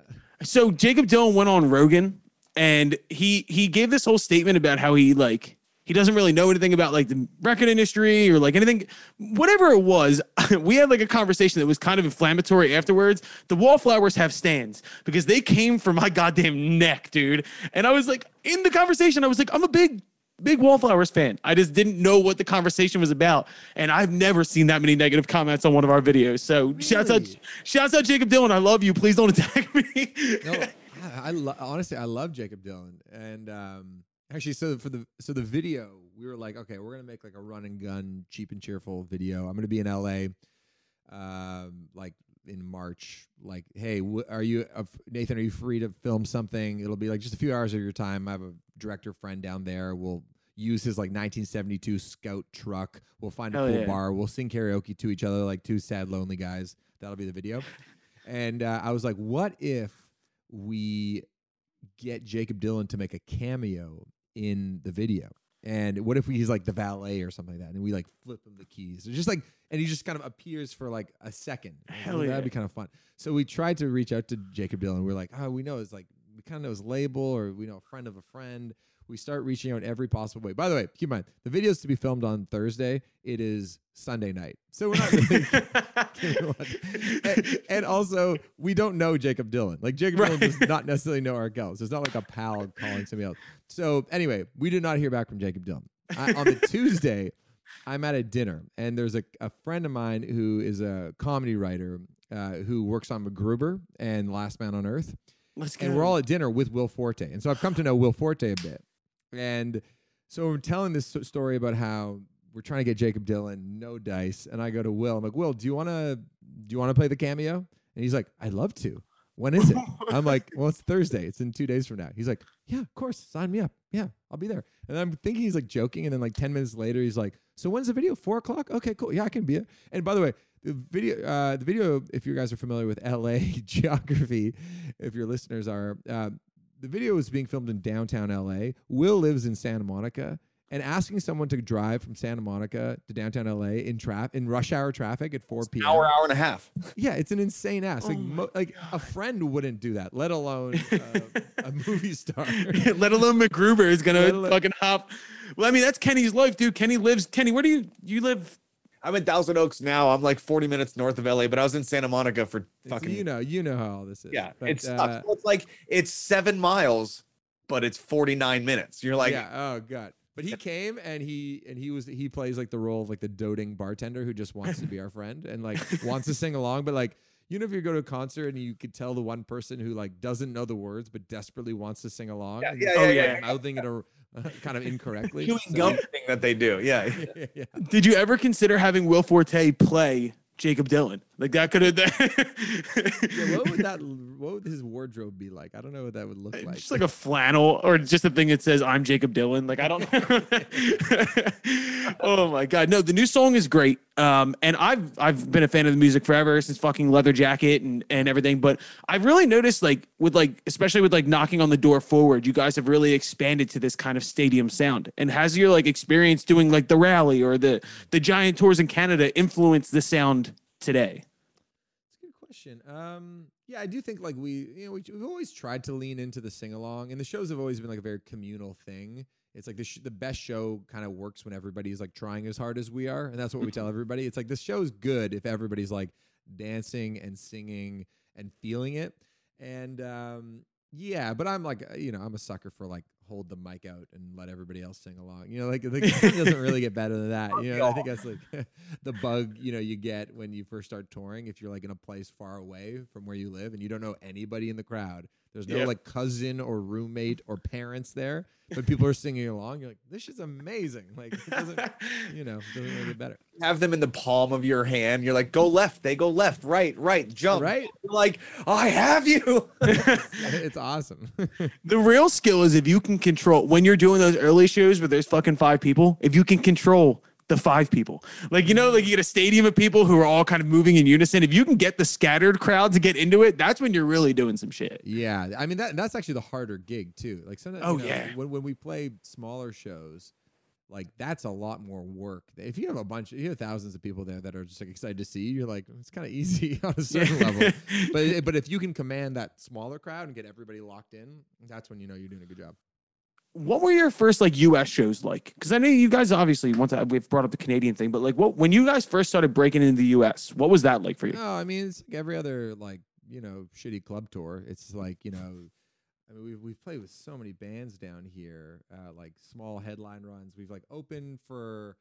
So Jakob Dylan went on Rogan and he he gave this whole statement about how he like he doesn't really know anything about like the record industry or like anything. Whatever it was [LAUGHS] we had like a conversation that was kind of inflammatory afterwards. The wallflowers have stands because they came for my goddamn neck dude. And i was like in the conversation i was like i'm a big big wallflowers fan. I just didn't know what the conversation was about. And i've never seen that many negative comments on one of our videos. So shouts out Really? shouts out jakob dylan. I love you. Please don't attack [LAUGHS] me. No, I, I lo- honestly I love Jakob Dylan, and um, actually, so for the so the video, we were like, okay, we're gonna make like a run and gun, cheap and cheerful video. I'm gonna be in LA, um, like in March. Like, hey, w- are you uh, Nathan? Are you free to film something? It'll be like just a few hours of your time. I have a director friend down there. We'll use his like 1972 Scout truck. We'll find a Hell cool yeah. bar. We'll sing karaoke to each other like two sad, lonely guys. That'll be the video. [LAUGHS] And uh, I was like, what if we get Jakob Dylan to make a cameo in the video? And what if we, he's like the valet or something like that, and we like flip him the keys, It's just like, and he just kind of appears for like a second. Hell yeah. that'd be kind of fun. So we tried to reach out to Jakob Dylan. We are like, oh, we know his like, we kind of know his label, or we know a friend of a friend. We start reaching out every possible way. By the way, keep in mind the video is to be filmed on Thursday. It is Sunday night, so we're not really [LAUGHS] and, and also, we don't know Jakob Dylan. Like Jakob Dylan does not necessarily know our girls. It's not like a pal calling somebody else. So anyway, we did not hear back from Jakob Dylan. I, on the Tuesday, I'm at a dinner, and there's a, a friend of mine who is a comedy writer uh, who works on MacGruber and Last Man on Earth Let's go. and we're all at dinner with Will Forte. And so I've come to know Will Forte a bit. And so we're telling this story about how we're trying to get Jakob Dylan, no dice. And I go to Will, I'm like, Will, do you want to do you want to play the cameo? And he's like, I'd love to. When is it? [LAUGHS] I'm like, well, it's Thursday. It's in two days from now. He's like, yeah, of course. Sign me up. Yeah, I'll be there. And I'm thinking he's like joking. And then like 10 minutes later, he's like, so when's the video? Four o'clock? Okay, cool. Yeah, I can be it. And by the way, the video, uh, the video, if you guys are familiar with LA [LAUGHS] geography, if your listeners are, uh, the video is being filmed in downtown LA. Will lives in Santa Monica. And asking someone to drive from Santa Monica to downtown LA in trap in rush hour traffic at 4 p.m. Hour, hour and a half. Yeah, it's an insane ass. Like, Oh my mo- like a friend wouldn't do that, let alone uh, a [LAUGHS] movie star. [LAUGHS] Let alone MacGruber is gonna alone- fucking hop. Well, I mean, that's Kenny's life, dude. Kenny lives. Kenny, where do you you live? I'm in Thousand Oaks now. I'm like 40 minutes north of LA, but I was in Santa Monica for fucking you know, you know how all this is. yeah. But, it's uh, so it's like it's seven miles, but it's 49 minutes. You're like, yeah. Oh god. But he came and he and he was he plays like the role of like the doting bartender who just wants to be our friend and like wants to sing along, but like you know if you go to a concert and you could tell the one person who like doesn't know the words but desperately wants to sing along, Yeah, yeah, yeah, yeah. mouthing it a, [LAUGHS] kind of incorrectly. chewing So- gum thing that they do. Yeah. [LAUGHS] yeah, yeah. Did you ever consider having Will Forte play Jakob Dylan? Like that could have. [LAUGHS] Yeah, what would that? What would his wardrobe be like? I don't know what that would look like. just like a flannel or just a thing that says I'm Jakob Dylan. Like I don't know. Oh my god. No, the new song is great. Um and I've I've been a fan of the music forever since fucking leather jacket and and everything, but I've really noticed like with like especially with like knocking on the door forward, you guys have really expanded to this kind of stadium sound. And has your like experience doing like the rally or the the giant tours in Canada influenced the sound today? That's a good question. Um, yeah, I do think like we, you know, we, we've always tried to lean into the sing along, and the shows have always been like a very communal thing. It's like the sh- the best show kind of works when everybody's like trying as hard as we are, and that's what we tell [LAUGHS] everybody. It's like this show's good if everybody's like dancing and singing and feeling it. And um, Yeah, but I'm like, uh, you know, I'm a sucker for like hold the mic out and let everybody else sing along. You know, like the song [LAUGHS] doesn't really get better than that. You know, I think that's like [LAUGHS] the bug you know you get when you first start touring. If you're like in a place far away from where you live and you don't know anybody in the crowd, there's no Yeah. like cousin or roommate or parents there, but people are singing along. You're like, this is amazing. Like, it doesn't, [LAUGHS] you know, doesn't really get better, Have them in the palm of your hand. You're like, go left. They go left, right, right, jump. right? You're like, I have you. [LAUGHS] [LAUGHS] it's awesome. The real skill is if you can control when you're doing those early shows where there's fucking five people, if you can control the five people. Like, you know, like you get a stadium of people who are all kind of moving in unison. If you can get the scattered crowd to get into it, that's when you're really doing some shit. Yeah, I mean that that's actually the harder gig too. Like sometimes, Oh, you know, yeah. when when we play smaller shows, like that's a lot more work. If you have a bunch, you have thousands of people there that are just like excited to see you. You're like, it's kind of easy [LAUGHS] on a certain level. [LAUGHS] But but if you can command that smaller crowd and get everybody locked in, that's when you know you're doing a good job. What were your first like US shows like? Because I know you guys obviously want to we've brought up the Canadian thing, but like what when you guys first started breaking into the US, what was that like for you? No, I mean it's like every other like you know shitty club tour. It's like you know, I mean we've we've played with so many bands down here, uh, like small headline runs. We've like opened for,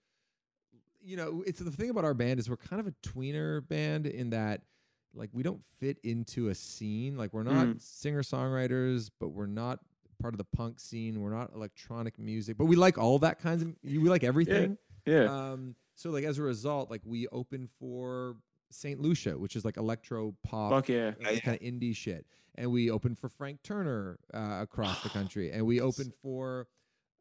you know, it's the thing about our band is we're kind of a tweener band in that. Like we don't fit into a scene. Like we're not Mm. singer songwriters, but we're not part of the punk scene. We're not electronic music, but we like all that kinds of. You we like everything. Yeah. Um, so like as a result, like we opened for Saint Lucia, which is like electro pop, yeah. Yeah, kind of indie shit, and we opened for Frank Turner uh, across the country, and we opened [GASPS] for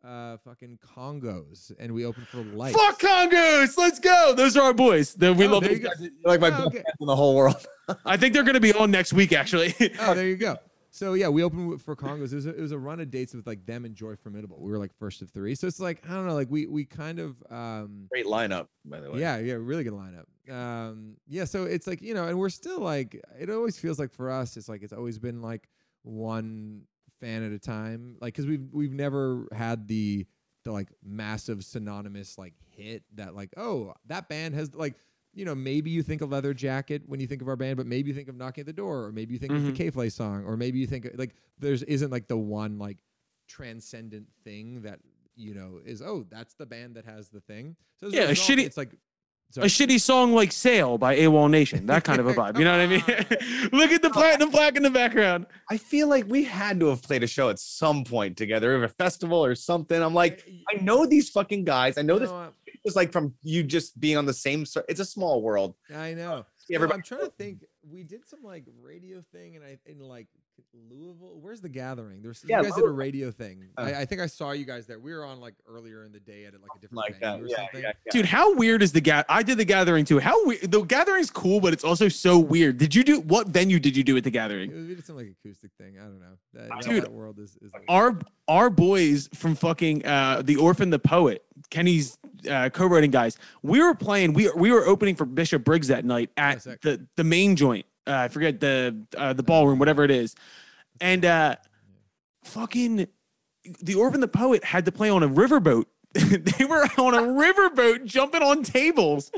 uh, fucking Kongos, and we opened for Lights. Fuck Kongos, let's go. Those are our boys. The- we Oh, love those guys. Like my Oh, okay. in the whole world. [LAUGHS] [LAUGHS] I think they're gonna be on next week actually. Oh, there you go. So yeah, we opened for Kongos. It was, a, it was a run of dates with like them and Joy Formidable. We were like first of three. So it's like I don't know, like we we kind of um, Great lineup, by the way. Yeah, yeah, really good lineup. Um, yeah, so it's like you know, and we're still like, it always feels like for us, it's like it's always been like one fan at a time, like because we've we've never had the the like massive synonymous like hit that like oh that band has like you know maybe you think of leather jacket when you think of our band but maybe you think of knocking at the door or maybe you think of the mm-hmm. k-flay song or maybe you think like there's isn't like the one like transcendent thing that you know is oh that's the band that has the thing so Yeah, a result, shitty- it's like a shitty song like Sail by AWOLNATION. That kind of a [LAUGHS] vibe. You know what I mean? [LAUGHS] Look at the platinum plaque in the background. I feel like we had to have played a show at some point together, or a festival or something. I'm like, I know these fucking guys. I know this No, was like from you just being on the same. It's a small world. I know. Everybody- I'm trying to think. We did some like radio thing, and I in like Louisville. Where's the gathering? There's Yeah, you guys did a radio thing. Uh. I, I think I saw you guys there. We were on like earlier in the day at like a different like that. venue or Yeah, something. yeah, yeah. Dude, how weird is the ga- I did the gathering too. How weird the gathering's cool, but it's also so weird. Did you do what venue did you do at the It gathering? was- we did some like acoustic thing. I don't know. That, that, Dude, that world is, is like, Our our boys from fucking uh the Orphan the Poet, Kenny's uh co-writing guys. We were playing, we we were opening for Bishop Briggs that night at sick. the the main joint. Uh, I forget the uh, the ballroom, whatever it is. And uh fucking the Orphan the Poet had to play on a riverboat. [LAUGHS] they were on a [LAUGHS] riverboat jumping on tables.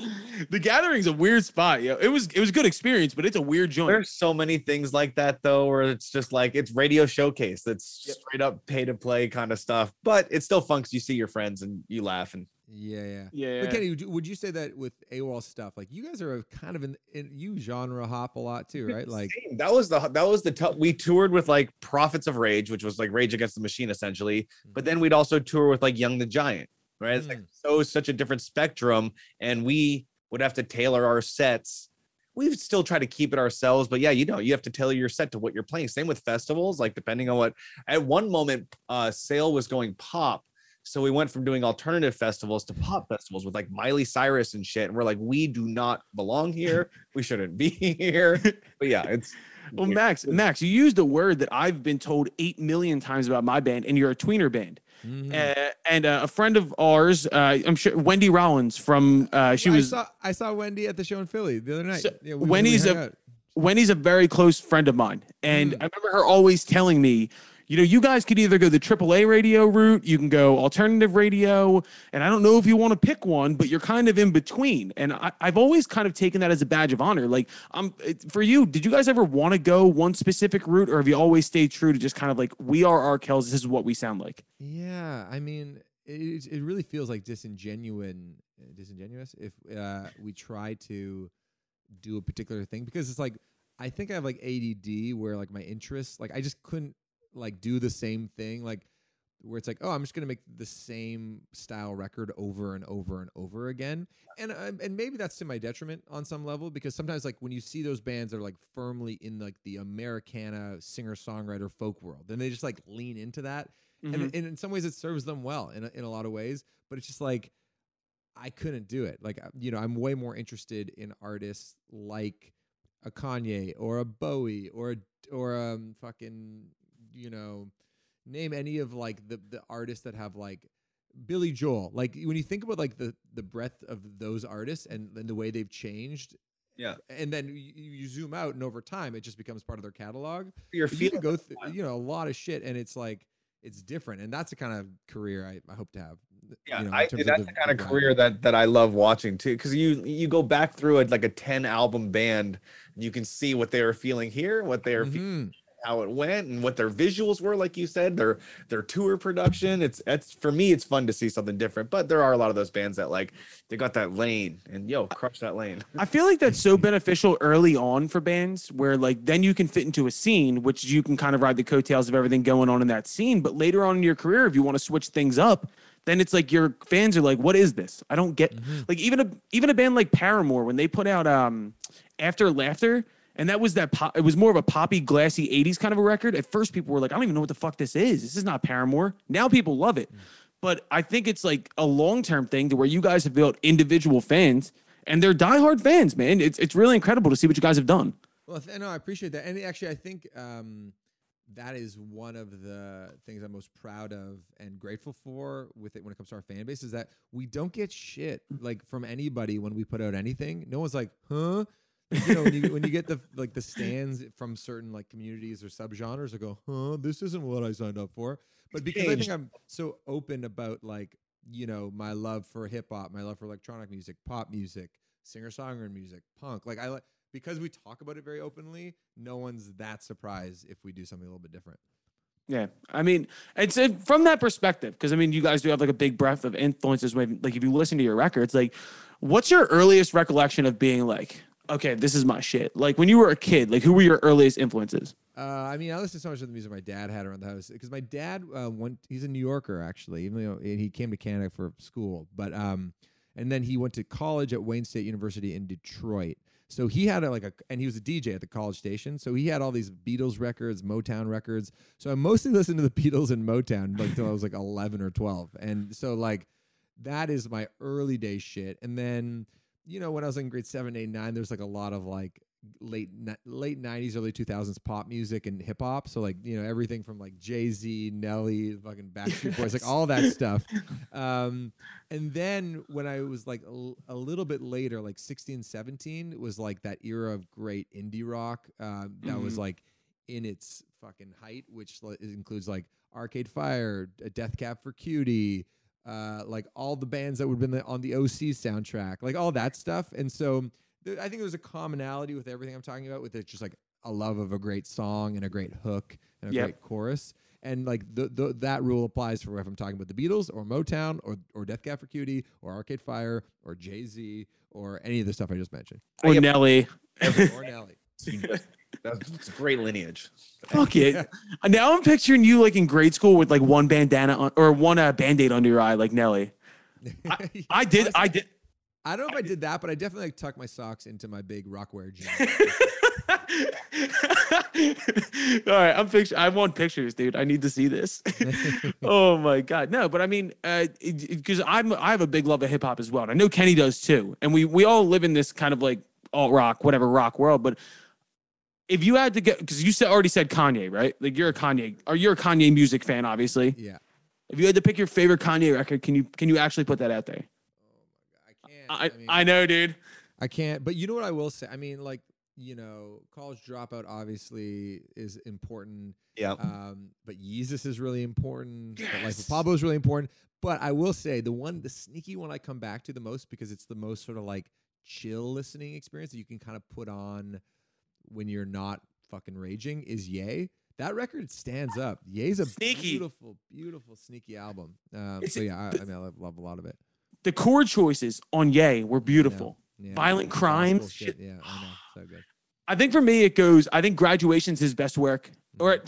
The gathering's a weird spot. Yo. It was it was a good experience, but it's a weird joint. There's so many things like that though, where it's just like it's radio showcase. That's Yep. straight up pay to play kind of stuff. But it's still fun 'cause you see your friends and you laugh and yeah, yeah. yeah. But Kenny, would you, would you say that with AWOL stuff, like you guys are a kind of in, in you genre hop a lot too, right? Like, [LAUGHS] Same. that was the that was the tough. We toured with like Prophets of Rage, which was like Rage Against the Machine essentially. But then we'd also tour with like Young the Giant, right? It's like Mm. so such a different spectrum, and we would have to tailor our sets. We would still try to keep it ourselves, but yeah, you know, you have to tailor your set to what you're playing. Same with festivals, like depending on what. At one moment, uh, Sail was going pop. So we went from doing alternative festivals to pop festivals with like Miley Cyrus and shit. And we're like, we do not belong here. We shouldn't be [LAUGHS] here. But yeah, it's [LAUGHS] Well, Max, Max, you used a word that I've been told eight million times about my band, and you're a tweener band. mhm. Uh, and uh, a friend of ours, uh, I'm sure Wendy Rollins from uh, she I was saw I saw Wendy at the show in Philly the other night. So, Yeah, we- we Wendy's hung a- out. Wendy's a very close friend of mine, and Mm. I remember her always telling me, you know, you guys could either go the AAA radio route, you can go alternative radio, and I don't know if you want to pick one, but you're kind of in between. And I, I've always kind of taken that as a badge of honor. Like, um, for you, did you guys ever want to go one specific route, or have you always stayed true to just kind of like, we are our Arkells, this is what we sound like? Yeah, I mean, it it really feels like disingenuous, disingenuous if uh, we try to do a particular thing because it's like I think I have like ADD where like my interests, like I just couldn't like do the same thing, like where it's like, oh, I'm just gonna make the same style record over and over and over again, and uh, and maybe that's to my detriment on some level because sometimes like when you see those bands that are like firmly in like the Americana singer songwriter folk world, then they just like lean into that. Mhm. and, and in some ways it serves them well in a, in a lot of ways but it's just like i couldn't do it. Like you know i'm way more interested in artists like a kanye or a bowie or a, or um fucking you know name any of like the the artists that have like Billy Joel like when you think about like the the breadth of those artists and, and the way they've changed Yeah. and then you, you zoom out and over time it just becomes part of their catalog You're but you can go through you know a lot of shit and it's like it's different and that's the kind of career i, I hope to have Yeah, you know, I, that's the, kind of career that that I love watching too. Because you you go back through it like a ten album band, and you can see what they were feeling here, what they were feeling, Mhm. How it went, and what their visuals were. Like you said, their their tour production. It's it's for me, it's fun to see something different. But there are a lot of those bands that like they got that lane, and yo, crush that lane. [LAUGHS] I feel like that's so beneficial early on for bands where like then you can fit into a scene, which you can kind of ride the coattails of everything going on in that scene. But later on in your career, if you want to switch things up, then it's like your fans are like, what is this? I don't get like even a even a band like Paramore when they put out um After Laughter. And that was that pop, it was more of a poppy, glassy 80s kind of a record. At first, people were like, I don't even know what the fuck this is. This is not Paramore. Now people love it. But I think it's like a long term thing to where you guys have built individual fans and they're diehard fans, man. It's it's really incredible to see what you guys have done. well no i appreciate that and actually i think um that is one of the things i'm most proud of and grateful for with it when it comes to our fan base is that we don't get shit like from anybody when we put out anything no one's like huh you know when you when you [LAUGHS] get the like the stands from certain like communities or subgenres I go huh this isn't what i signed up for. But because I think I'm so open about like you know my love for hip hop my love for electronic music pop music singer songwriter music punk like i like because we talk about it very openly no one's that surprised if we do something a little bit different. Yeah, I mean, it's uh, from that perspective because I mean, you guys do have like a big breadth of influences. When like if you listen to your records, like, what's your earliest recollection of being like, okay, this is my shit? Like when you were a kid, like who were your earliest influences? Uh, I mean, I listened to so much to the music my dad had around the house because my dad, uh, went, he's a New Yorker actually, even though he came to Canada for school. But um, and then he went to college at Wayne State University in Detroit. So he had a, like a, and he was a DJ at the college station. So he had all these Beatles records, Motown records. So I mostly [LAUGHS] listened to the Beatles and Motown like I was like 11 or 12. And so like that is my early day shit. And then you know when I was in grade seven, eight, nine, there's like a lot of like late late '90s, early 2000s pop music and hip hop. So like you know everything from like Jay Z, Nelly, fucking Backstreet Boys, like all that stuff. [LAUGHS] Um, and then when I was like a little bit later, like 16, 17, it was like that era of great indie rock um, that was Mhm. like in its fucking height, which includes like Arcade Fire, uh, Death Cab for Cutie, uh, like all the bands that would have been the- on the OC soundtrack, like all that stuff. And so there, I think there's a commonality with everything I'm talking about, with it just like a love of a great song and a great hook and a Yep. great chorus. And like the, the, that rule applies for if I'm talking about the Beatles or Motown or or Death Cab for Cutie or Arcade Fire or Jay Z or any of the stuff I just mentioned Or I- Nelly? or [LAUGHS] Nelly. That's it's a great lineage. Fuck it. [LAUGHS] Now I'm picturing you like in grade school with like one bandana on, or one uh, band-aid under your eye, like Nelly. I [LAUGHS] did. I did. I don't know if I did that, but I definitely like tuck my socks into my big Rocawear jeans. [LAUGHS] All right, I'm picture. I want pictures, dude. I need to see this. oh my god, no, but I mean, because I'm I have a big love of hip hop as well, and I know Kenny does too, and we we all live in this kind of like alt rock, whatever rock world. But if you had to get, because you said already said Kanye, right? Like you're a Kanye, or you're a Kanye music fan, obviously. yeah. If you had to pick your favorite Kanye record, can you can you actually put that out there? Oh my god, I can't. I mean, I know, dude. I can't. But you know what I will say? I mean, like you know, college dropout obviously is important. Yeah. Um, but Yeezus is really important. The Life of Pablo is really important. But I will say the one, the sneaky one I come back to the most because it's the most sort of like chill listening experience that you can kind of put on when you're not fucking raging is Ye. That record stands up. Ye's a Sneaky. beautiful, beautiful, sneaky album. Um, so yeah, I, I mean, I love, love a lot of it. The chord choices on Ye were beautiful. Yeah, Violent gospel crimes, shit, shit. Yeah, I know. So good. I think for me, it goes. I think graduation's his best work, or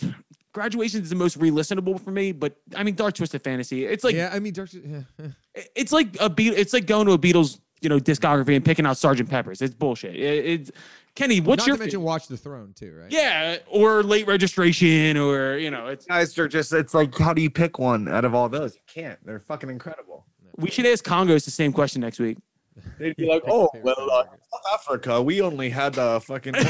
graduation is the most re-listenable for me. But I mean, Dark Twisted Fantasy. It's like yeah, I mean, Dark. Yeah. [LAUGHS] it's like a beat. It's like going to a Beatles, you know, discography and picking out Sergeant Pepper's. It's bullshit. It, it's Kenny. What's Not your to mention fa- Watch the Throne too, right? yeah, or late registration, or you know, it's. Guys are just, it's like, how do you pick one out of all those? You can't. They're fucking incredible. We should ask Kongos the same question next week. They'd be like, oh, well, uh, South Africa, we only had uh, fucking. [LAUGHS]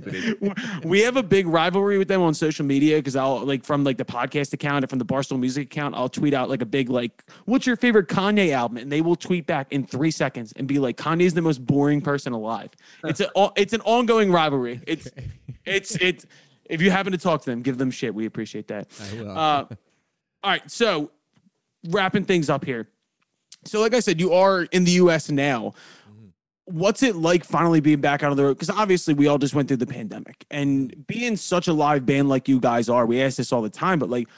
Stupid [LAUGHS] we have a big rivalry with them on social media because I'll like from like the podcast account and from the Barstool Music account, I'll tweet out like a big like, "What's your favorite Kanye album?" and they will tweet back in three seconds and be like, "Kanye's the most boring person alive." It's a it's an ongoing rivalry. [LAUGHS] It's it's it's if you happen to talk to them, give them shit. We appreciate that. I will. Uh, all right, so wrapping things up here. So, like I said, you are in the U.S. now. What's it like finally being back out on the road? Because obviously, we all just went through the pandemic, and being such a live band like you guys are, we ask this all the time. But like,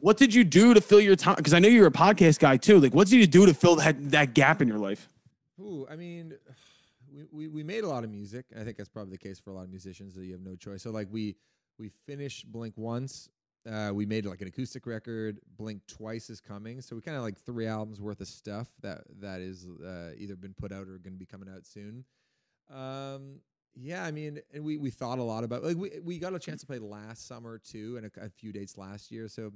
what did you do to fill your time? Because I know you're a podcast guy too. Like, what did you do to fill that that gap in your life? Ooh, I mean, we, we we made a lot of music. I think that's probably the case for a lot of musicians that you have no choice. So like we we finished Blink once. Uh, we made like an acoustic record. Blink twice is coming. So we kind of like three albums worth of stuff that that is uh, either been put out or going to be coming out soon. Um, yeah, I mean, and we we thought a lot about like we we got a chance to play last summer too, and a, a few dates last year. So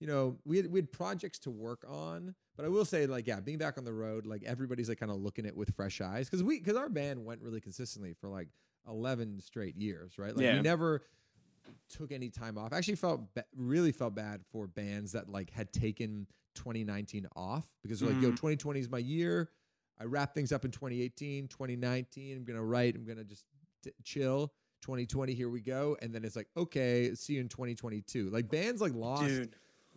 you know, we had, we had projects to work on, but I will say, like, yeah, being back on the road, like everybody's like kind of looking at it with fresh eyes because we because our band went really consistently for like eleven straight years, right? Like Yeah. we never took any time off. I actually felt ba- really felt bad for bands that like had taken 2019 off because they're like, yo, Mm. 2020 is my year. I wrap things up in 2018, 2019. I'm gonna write. I'm gonna just t- chill. 2020, here we go. And then it's like, okay, see you in 2022. Like bands like lost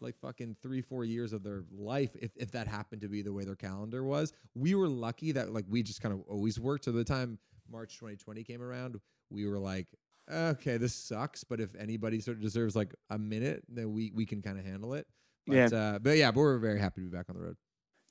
like fucking three, four years of their life if, if that happened to be the way their calendar was. We were lucky that like we just kind of always worked. So the time March 2020 came around, we were like, okay, this sucks. But if anybody sort of deserves like a minute, then we we can kind of handle it. But, Yeah. Uh, but yeah, but we're very happy to be back on the road.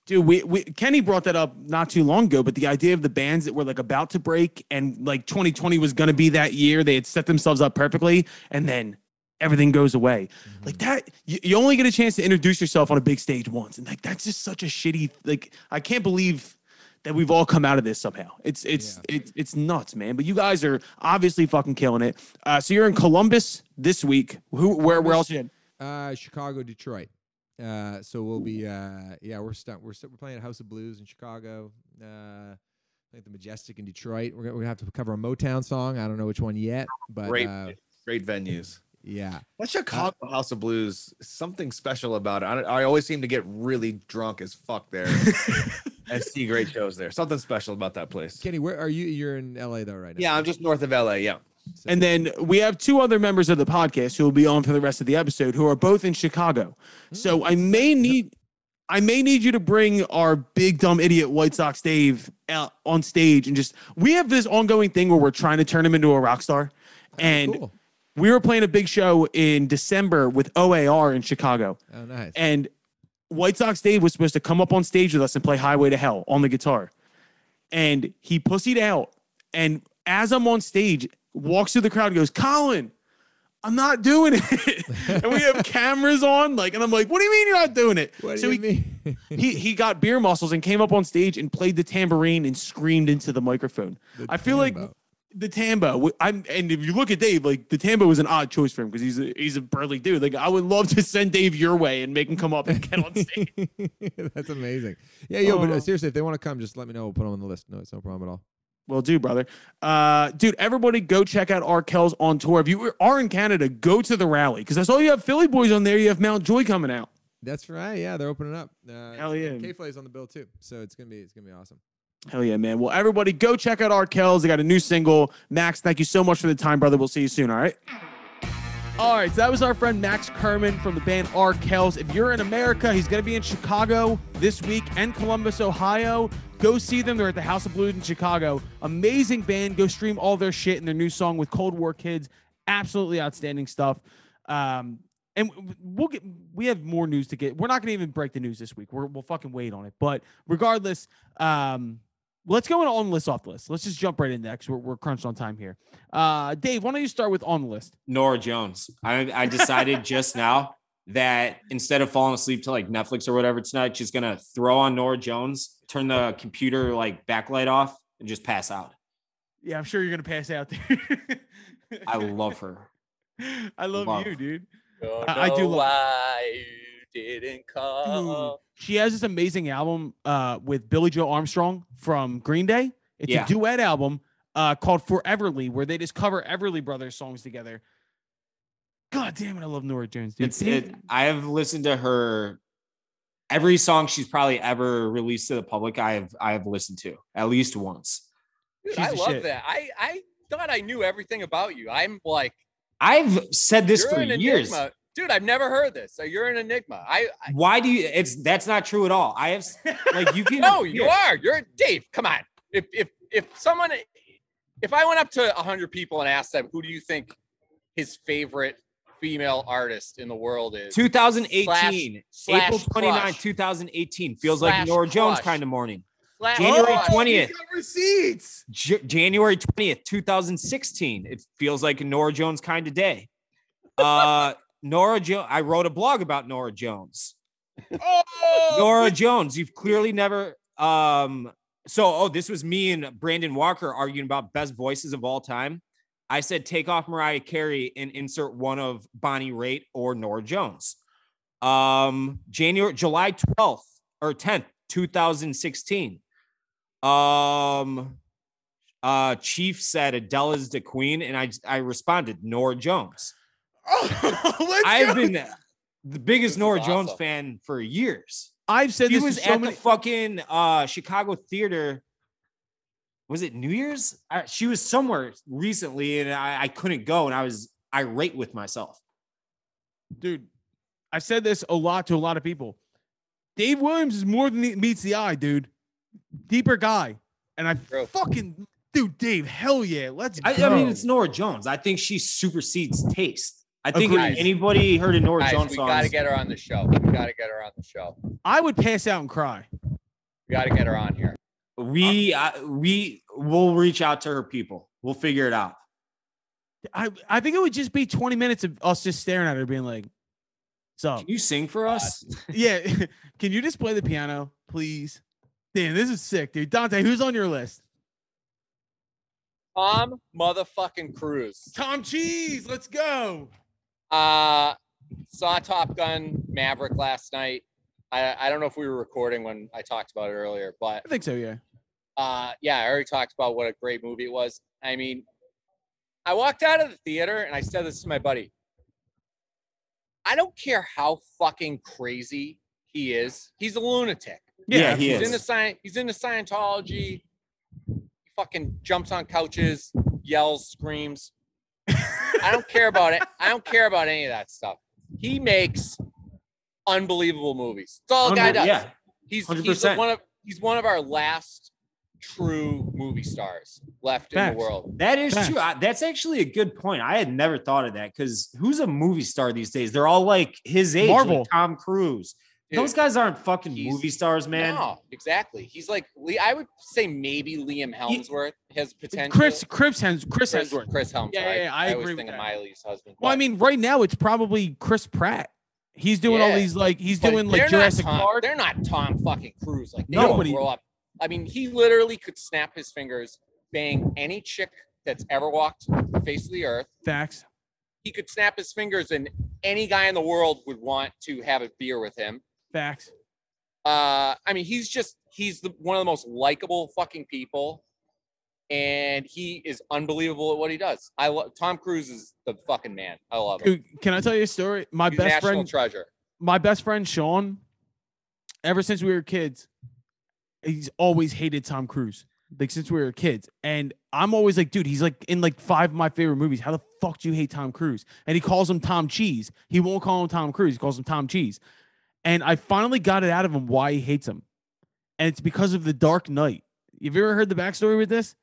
Dude, we, we Kenny brought that up not too long ago, but the idea of the bands that were like about to break and like 2020 was going to be that year, they had set themselves up perfectly, and then everything goes away. Like that, you, you only get a chance to introduce yourself on a big stage once, and like that's just such a shitty. Like I can't believe that we've all come out of this somehow. It's it's it's it's nuts, man. But you guys are obviously fucking killing it. Uh, so you're in Columbus this week. Who where where else? You in? Uh, Chicago, Detroit. Uh, so we'll be uh, yeah, we're stu- we're stu- we're playing at House of Blues in Chicago. Uh, I think the Majestic in Detroit. We're gonna, we're gonna have to cover a Motown song. I don't know which one yet, but Great, uh, great venues. Yeah. That uh, Chicago House of Blues, something special about it. I, I always seem to get really drunk as fuck there [LAUGHS] and see great shows there. Something special about that place. Kenny, where are you? You're in LA though, right now. Yeah, I'm just north of LA. Yeah. And then we have two other members of the podcast who will be on for the rest of the episode who are both in Chicago. Mm, so I may need I may need you to bring our big dumb idiot White Sox Dave out on stage and just we have this ongoing thing where we're trying to turn him into a rock star. And Cool. We were playing a big show in December with OAR in Chicago. Oh, nice. And White Sox Dave was supposed to come up on stage with us and play Highway to Hell on the guitar. And he pussied out. And as I'm on stage, walks through the crowd and goes, Colin, I'm not doing it. [LAUGHS] and we have [LAUGHS] cameras on. Like, and I'm like, what do you mean you're not doing it? what do so you he, mean? [LAUGHS] he he got beer muscles and came up on stage and played the tambourine and screamed into the microphone. The I feel like. The tambo. I'm and if you look at Dave, like the tambo was an odd choice for him because he's a, he's a burly dude. Like I would love to send Dave your way and make him come up and get on stage. [LAUGHS] That's amazing. Yeah, yo, but Oh. uh, seriously, if they want to come, just let me know. We'll put them on the list. No, it's no problem at all. Will do, brother. Uh, dude, everybody go check out Arkells on tour. If you are in Canada, go to the rally because I saw you have Philly boys on there. You have Mount Joy coming out. That's right. Yeah, they're opening up. Uh, Hell yeah. K Flay's on the bill too, so it's gonna be it's gonna be awesome. Hell yeah, man. Well, everybody go check out Arkells. They got a new single. Max, thank you so much for the time, brother. We'll see you soon, all right? All right, so that was our friend Max Kerman from the band Arkells. If you're in America, he's going to be in Chicago this week and Columbus, Ohio. Go see them. They're at the House of Blues in Chicago. Amazing band. Go stream all their shit and their new song with Cold War Kids. Absolutely outstanding stuff. Um, and we'll get we have more news to get. We're not gonna even break the news this week. We're, we'll fucking wait on it. But regardless, um, let's go on the list off the list. Let's just jump right in next. We're, we're crunched on time here. Uh, Dave, why don't you start with on the list? Norah Jones. I, I decided [LAUGHS] just now that instead of falling asleep to like Netflix or whatever tonight, she's gonna throw on Norah Jones, turn the computer like backlight off, and just pass out. Yeah, I'm sure you're gonna pass out there. I love her. [LAUGHS] I love, Love. you, dude. Don't I- I do know love- why you didn't come. Dude, she has this amazing album uh, with Billie Joe Armstrong from Green Day. It's Yeah. a duet album uh, called Foreverly, where they just cover Everly Brothers songs together. God damn it, I love Norah Jones, dude. It's it, I have listened to her every song she's probably ever released to the public. I have I have listened to at least once. Dude, I love shit. that. I I thought I knew everything about you. I'm like I've said this for years. enigma. Dude, I've never heard this. So you're an enigma. I, I Why do you? It's that's not true at all. I have [LAUGHS] like you can. no, you here, are. You're Dave. Come on. If if if someone if I went up to hundred people and asked them who do you think his favorite female artist in the world is, 2018, slash April 29, crush. 2018 feels like a Slash Norah Jones kind of morning. slash January 20th. he's receipts. J- January 20th, 2016. It feels like a Norah Jones kind of day. Uh, Norah Jones. I wrote a blog about Norah Jones. Oh, Norah Jones. You've clearly never. Um. So, oh, this was me and Brandon Walker arguing about best voices of all time. I said take off Mariah Carey and insert one of Bonnie Raitt or Norah Jones. Um, January, July 12th or 10th, 2016. Um, uh, Chief said Adele is the queen, and I I responded Norah Jones. Oh, [LAUGHS] let's I've go. been the biggest This is Norah Jones fan for years. I've said He this was to so at many. the fucking uh, Chicago theater. Was it New Year's? I, she was somewhere recently, and I, I couldn't go, and I was irate with myself. dude, I've said this a lot to a lot of people. Dave Williams is more than meets the eye, dude. Deeper guy. And I True. fucking dude, Dave, hell yeah. Let's I, go. I mean, it's Norah Jones. I think she supersedes taste. I think Agreed. if anybody heard a Norah Guys, Jones we song, gotta get her on the show. We gotta get her on the show. I would pass out and cry. We gotta get her on here. we uh, we will reach out to her people. We'll figure it out. I, I think it would just be 20 minutes of us just staring at her being like, so Can you sing for us? [LAUGHS] yeah. [LAUGHS] Can you just play the piano, please? Damn, this is sick, dude. Dante, who's on your list? Tom motherfucking Cruise. Tom Cheese, let's go. Uh saw Top Gun Maverick last night. I I don't know if we were recording when I talked about it earlier, but I think so, yeah. uh yeah, I already talked about what a great movie it was. I mean, I walked out of the theater and I said this to my buddy. I don't care how fucking crazy he is. He's a lunatic. Yeah, he he's is. into science. He's into Scientology. He fucking jumps on couches, yells, screams. I don't care about it. I don't care about any of that stuff. He makes unbelievable movies. That's all the guy does. Yeah, he's he's one of he's one of our last true movie stars left in the world. that is Facts. true. I, that's actually a good point. I had never thought of that because who's a movie star these days? They're all like his age, like Tom Cruise. Dude, Those guys aren't fucking movie stars, man. No, exactly. He's like. I would say maybe Liam Helmsworth has potential. Chris, Chris, Hems, Chris Chris, Hemsworth. Chris Helmsworth. Yeah, yeah, yeah, I I, agree always with think of that. Miley's husband. Well, I mean, right now it's probably Chris Pratt. He's doing all these like he's doing like Jurassic Tom, Park. They're not Tom fucking Cruise. Like they No, don't grow up. I mean, he literally could snap his fingers, bang any chick that's ever walked the face of the earth. Facts. He could snap his fingers, and any guy in the world would want to have a beer with him. Facts. Uh, I mean, he's just he's the one of the most likable fucking people, and he is unbelievable at what he does. I love Tom Cruise is the fucking man. I love him. Dude, can I tell you a story? My He's best friend, treasure. my best friend Sean, ever since we were kids, he's always hated Tom Cruise, like since we were kids. And I'm always like, dude, he's like in like five of my favorite movies. How the fuck do you hate Tom Cruise? And he calls him Tom Cheese. He won't call him Tom Cruise. He calls him Tom Cheese. And I finally got it out of him why he hates him. And it's because of the Dark Knight. Have you ever heard the backstory with this?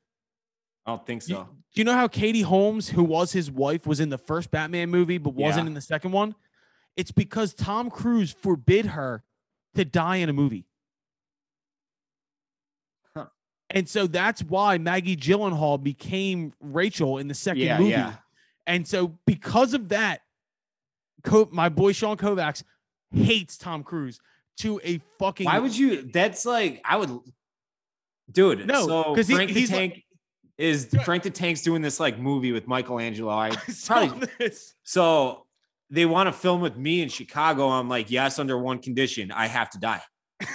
I don't think You- so. Do you know how Katie Holmes, who was his wife, was in the first Batman movie but wasn't Yeah. in the second one? It's because Tom Cruise forbid her to die in a movie. Huh. And so that's why Maggie Gyllenhaal became Rachel in the second Yeah, movie. yeah. And so because of that, Co- my boy Sean Kovacs hates Tom Cruise to a fucking Why would you? That's like I would, dude. No, so 'cause he- Frank the he's like- Tank is Frank the Tank's doing this like movie with Michelangelo. [LAUGHS] I saw probably this. so they want to film with me in Chicago. I'm like, yes, under one condition, I have to die. [LAUGHS]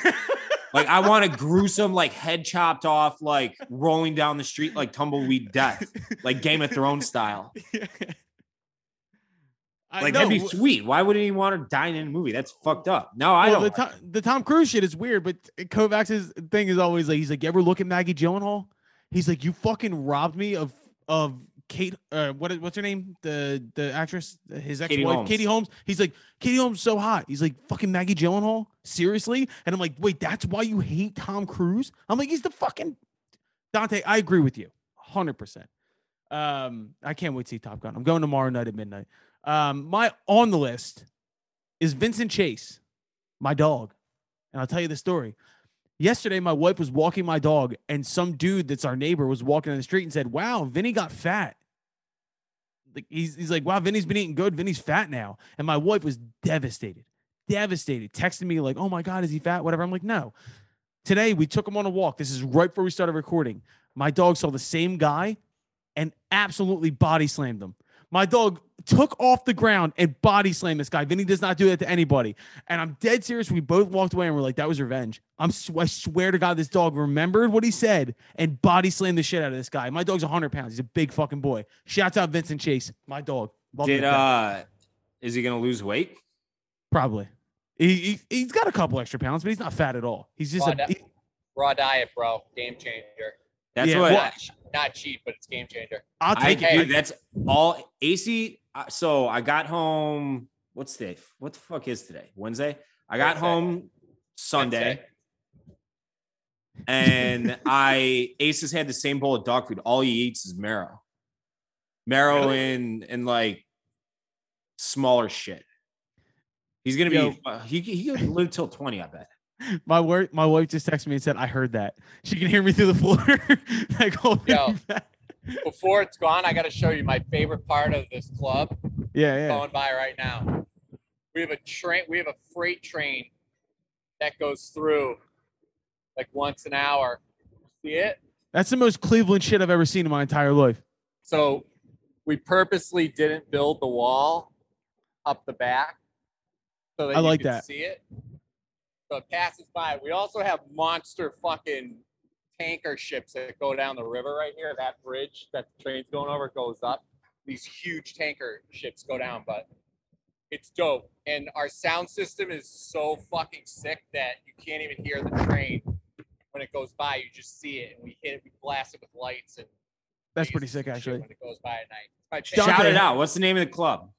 like I want a gruesome, like head chopped off, like rolling down the street like tumbleweed death, like Game of Thrones style. [LAUGHS] Like that'd be sweet. Why wouldn't he want to die in a movie? That's fucked up. No, I well, don't. the, Tom, the Tom Cruise shit is weird, but Kovacs' thing is always like, he's like, you ever look at Maggie Gyllenhaal? He's like, you fucking robbed me of of Kate. Uh, what is- what's her name? The the actress, his ex wife, Katie Holmes. He's like, Katie Holmes so hot. He's like, fucking Maggie Gyllenhaal. Seriously? And I'm like, wait, that's why you hate Tom Cruise? I'm like, he's the fucking Dante. I agree with you, hundred percent. Um, I can't wait to see Top Gun. I'm going tomorrow night at midnight. Um, my on the list is Vincent Chase, my dog. And I'll tell you the story. Yesterday, my wife was walking my dog, and some dude that's our neighbor was walking down the street and said, Wow, Vinny got fat. Like he's, he's like, Wow, Vinny's been eating good. Vinny's fat now. And my wife was devastated, devastated, texting me, like, Oh my God, is he fat? Whatever. I'm like, No. Today, we took him on a walk. This is right before we started recording. My dog saw the same guy and absolutely body slammed him. My dog took off the ground and body slammed this guy. Vinny does not do that to anybody. And I'm dead serious. We both walked away and we're like, that was revenge. I'm sw- I swear to God, this dog remembered what he said and body slammed the shit out of this guy. My dog's 100 pounds. He's a big fucking boy. Shouts out Vincent Chase, my dog. Love Did uh, is he gonna lose weight? Probably. He, he, he's got a couple extra pounds, but he's not fat at all. He's just Oh, a, no. he- Raw diet, bro. Game changer. That's Yeah, what well- I- Not, not cheap, but it's game changer. I'll take Hey. it. dude, that's all AC. uh, So I got home. What's today? What the fuck is today? Wednesday. I got Wednesday. home Sunday, Wednesday. and [LAUGHS] I Ace has had the same bowl of dog food. All he eats is marrow, marrow and and like smaller shit. He's gonna Yo. be. Uh, he he could live till twenty. I bet. [LAUGHS] My work, my wife just texted me and said, I heard that. She can hear me through the floor. [LAUGHS] Called Yo. Before it's gone, I got to show you my favorite part of this club Yeah, yeah. going by right now. We have a train. We have a freight train that goes through like once an hour. See it? That's the most Cleveland shit I've ever seen in my entire life. So we purposely didn't build the wall up the back so that I like that. see it. So it passes by. We also have monster fucking tanker ships that go down the river right here. That bridge that the train's going over goes up. These huge tanker ships go down, but it's dope. And our sound system is so fucking sick that you can't even hear the train when it goes by. You just see it, and we hit it. We blast it with lights and That's pretty sick, actually. When it goes by at night, my Shout it out. What's the name of the club?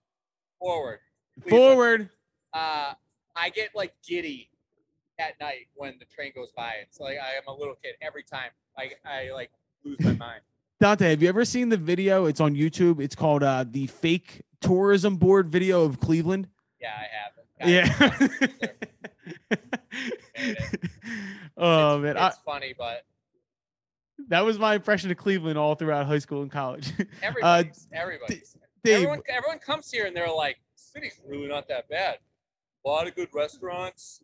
forward. Cleveland. Forward. Uh, I get like giddy at night when the train goes by. It's like I am a little kid every time. I I like lose my mind. Dante, have you ever seen the video? It's on YouTube. It's called uh, the fake tourism board video of Cleveland. Yeah, I have it. Yeah. [LAUGHS] oh man, it's, I, funny, but that was my impression of Cleveland all throughout high school and college. [LAUGHS] everybody's everybody's Uh, Dave, everyone everyone comes here and they're like, city's really not that bad. A lot of good restaurants,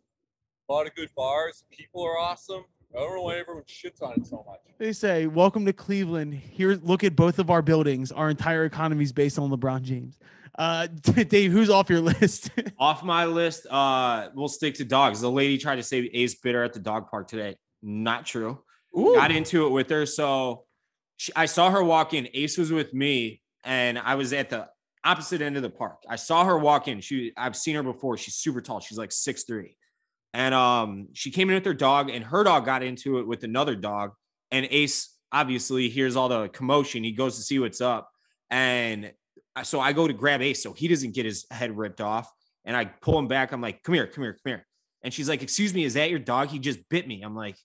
a lot of good bars. People are awesome. I don't know why everyone shits on it so much. they say, "Welcome to Cleveland. Here, look at both of our buildings. Our entire economy is based on LeBron James." Uh, [LAUGHS] Dave, who's off your [LAUGHS] list? Off my list, uh, we'll stick to dogs. The lady tried to say Ace bitter at the dog park today. Not true. Got into it with her. So she, I saw her walk in. Ace was with me, and I was at the opposite end of the park. I saw her walk in. She, I've seen her before. She's super tall. She's like six three. And um, she came in with her dog, and her dog got into it with another dog. And Ace obviously hears all the commotion. He goes to see what's up, and so I go to grab Ace so he doesn't get his head ripped off. And I pull him back. I'm like, "Come here, come here, come here." And she's like, "Excuse me, is that your dog? He just bit me." I'm like,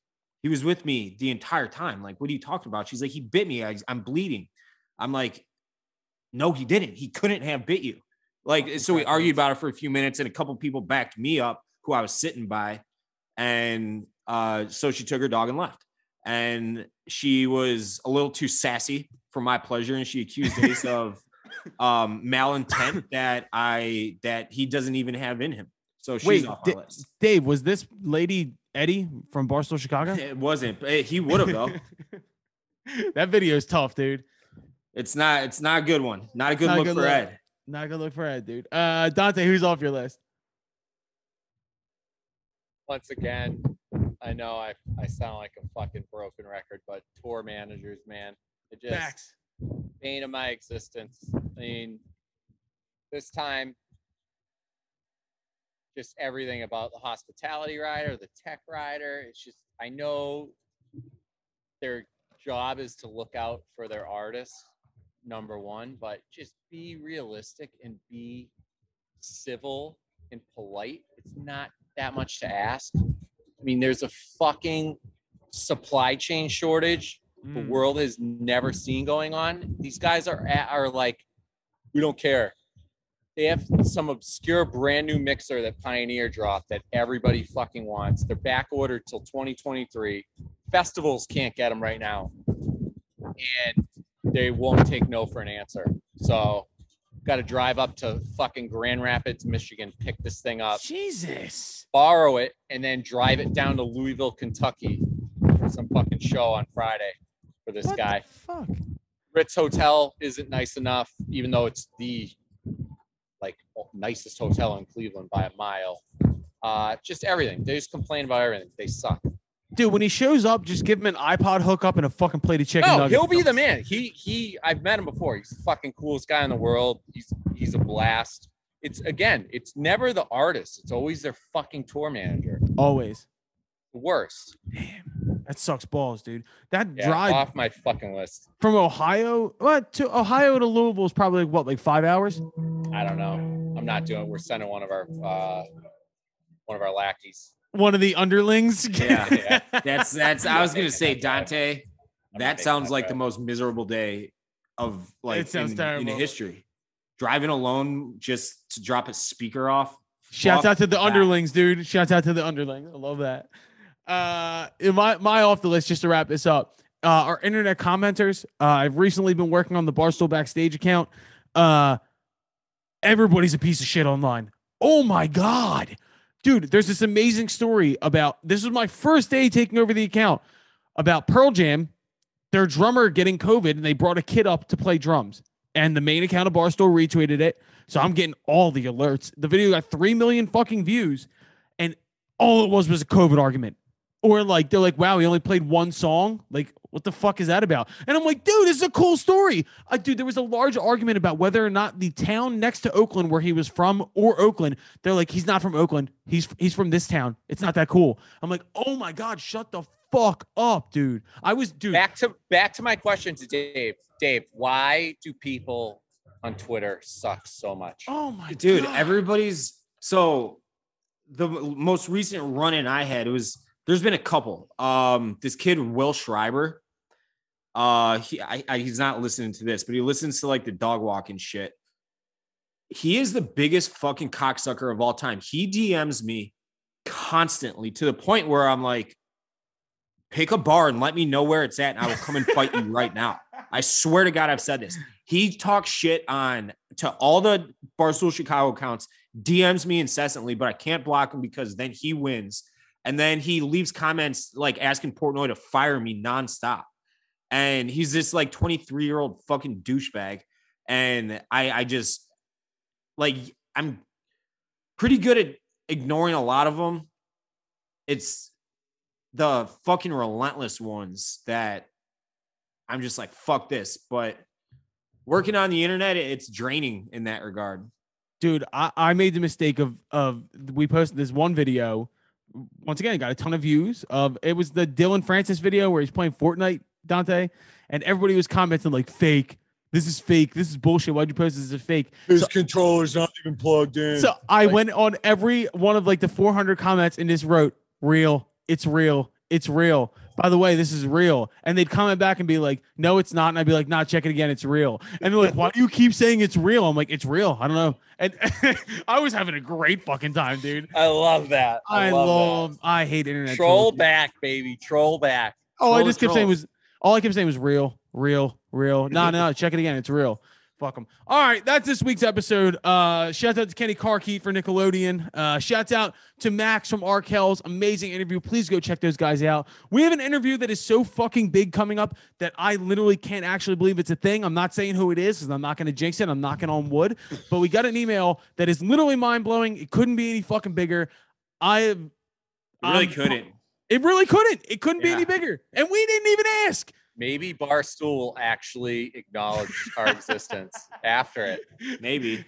"He was with me the entire time. Like, what are you talking about?" She's like, "He bit me. I, I'm bleeding." I'm like, "No, he didn't. He couldn't have bit you." Like, so we argued about it for a few minutes, and a couple people backed me up who I was sitting by, and uh, so she took her dog and left. And she was a little too sassy for my pleasure, and she accused Ace [LAUGHS] of um, malintent that I that he doesn't even have in him. So she's Wait, off my list. Dave, was this lady Eddie from Barstool Chicago? It wasn't. but He would have though. [LAUGHS] that video is tough, dude. It's not. It's not a good one. Not a good not a look good for look. Ed. Not a good look for Ed, dude. Uh, Dante, who's off your list? Once again, I know I I sound like a fucking broken record, but tour managers, man, it just Facts. bane of my existence. I mean, this time, just everything about the hospitality rider, the tech rider. It's just, I know their job is to look out for their artists, number one, but just be realistic and be civil and polite. It's not that much to ask. I mean, there's a fucking supply chain shortage the Mm. world has never seen going on. These guys are at, are like, we don't care. They have some obscure brand new mixer that Pioneer dropped that everybody fucking wants. They're back ordered till 2023. Festivals can't get them right now, and they won't take no for an answer. So, got to drive up to fucking Grand Rapids, Michigan, pick this thing up Jesus. borrow it and then drive it down to Louisville, Kentucky for some fucking show on Friday for this What the guy. fuck? Ritz Hotel isn't nice enough, even though it's the like nicest hotel in Cleveland by a mile. Uh, just everything. They just complain about everything. They suck. Dude, when he shows up, just give him an iPod hookup and a fucking plate of chicken No, nuggets. he'll be the man. He he. I've met him before. He's the fucking coolest guy in the world. He's he's a blast. It's again, it's never the artist. It's always their fucking tour manager. Always. The worst. Damn. That sucks balls, dude. That Yeah, drive off my fucking list. from Ohio, what to Ohio to Louisville is probably what, like five hours? I don't know. I'm not doing. We're sending one of our uh, one of our lackeys. One of the underlings. Yeah. Yeah. [LAUGHS] That's that's. I was gonna say. Dante. That sounds like the most miserable day of like sounds in, terrible. in history. Driving alone just to drop a speaker off. Shouts Fuck out to the that. underlings, dude. Shouts out to the underlings. I love that. Uh, my my off the list, just to wrap this up. Uh, our internet commenters. Uh, I've recently been working on the Barstool Backstage account. Uh, everybody's a piece of shit online. Oh my god, dude! There's this amazing story about. This was my first day taking over the account about Pearl Jam. Their drummer getting COVID, and they brought a kid up to play drums. And the main account of Barstool retweeted it. So I'm getting all the alerts. The video got 3 million fucking views. And all it was was a COVID argument. Or like, they're like, wow, he only played one song. Like, what the fuck is that about? And I'm like, dude, this is a cool story. Uh, dude, there was a large argument about whether or not the town next to Oakland, where he was from, or Oakland, they're like, he's not from Oakland. He's he's from this town. It's not that cool. I'm like, oh my God, shut the fuck up, dude. I was, dude. Back to back to my question to Dave. Dave, why do people on Twitter suck so much? oh my dude God. everybody's so the most recent run in i had it was there's been a couple. Um this kid will schreiber uh he I, I he's not listening to this but he listens to like the dog walking shit. He is the biggest fucking cocksucker of all time. He dms me constantly to the point where i'm like pick a bar and let me know where it's at and i will come and fight you right now. I swear to god i've said this. He talks shit on to all the Barstool Chicago accounts, DMs me incessantly, but I can't block him because then he wins. And then he leaves comments like asking Portnoy to fire me nonstop. And he's this like 23 year old fucking douchebag. And I, I just like, I'm pretty good at ignoring a lot of them. It's the fucking relentless ones that I'm just like, fuck this. But working on the internet, it's draining in that regard. dude I, I made the mistake of of we posted this one video once again, got a ton of views. Of it was the Dillon Francis video where he's playing Fortnite, Dante, and everybody was commenting like fake. This is fake. This is bullshit. Why'd you post this as a fake? His So- controller's not even plugged in. So I Like- went on every one of like the 400 comments and just wrote real. It's real. It's real. By the way, this is real. And they'd comment back and be like, no, it's not. And I'd be like, nah, check it again. It's real. And they're like, why do you keep saying it's real? I'm like, it's real. I don't know. And [LAUGHS] I was having a great fucking time, dude. I love that. I, love, love, I hate internet. troll back, baby. Troll back. Oh, I just kept saying was all I kept saying was real, real, real. No, no, no, check it again. It's real. Fuck them. All right, that's this week's episode. Uh, shout out to Kenny Carkeet for Nickelodeon. Uh, shouts out to Max from Arkells. Amazing interview. Please go check those guys out. We have an interview that is so fucking big coming up that I literally can't actually believe it's a thing. I'm not saying who it is because I'm not going to jinx it. I'm knocking on wood. But we got an email that is literally mind blowing. It couldn't be any fucking bigger. I It really I'm- couldn't. It really couldn't. It couldn't be any bigger. And we didn't even ask. Maybe Barstool will actually acknowledge our existence after it. Maybe.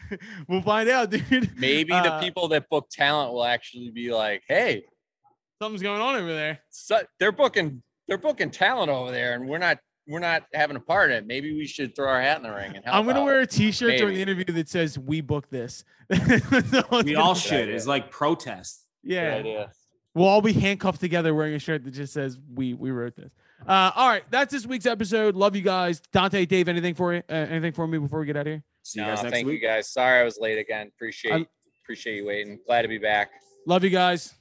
we'll find out, dude. Maybe the Uh, people that book talent will actually be like, "Hey, Something's going on over there. so they're booking they're booking talent over there, and we're not we're not having a part in it. Maybe we should throw our hat in the ring and help." I'm gonna out." wear a T-shirt during the interview that says "We booked this." [LAUGHS] That's all it's We all should. It's like protest. Good Yeah, idea. we'll all be handcuffed together wearing a shirt that just says "We we wrote this." Uh, all right, that's this week's episode. Love you guys, Dante, Dave. Anything for you? Uh, anything for me before we get out of here? See you No, guys next thank week. you guys. Sorry I was late again. Appreciate I- appreciate you waiting. Glad to be back. Love you guys.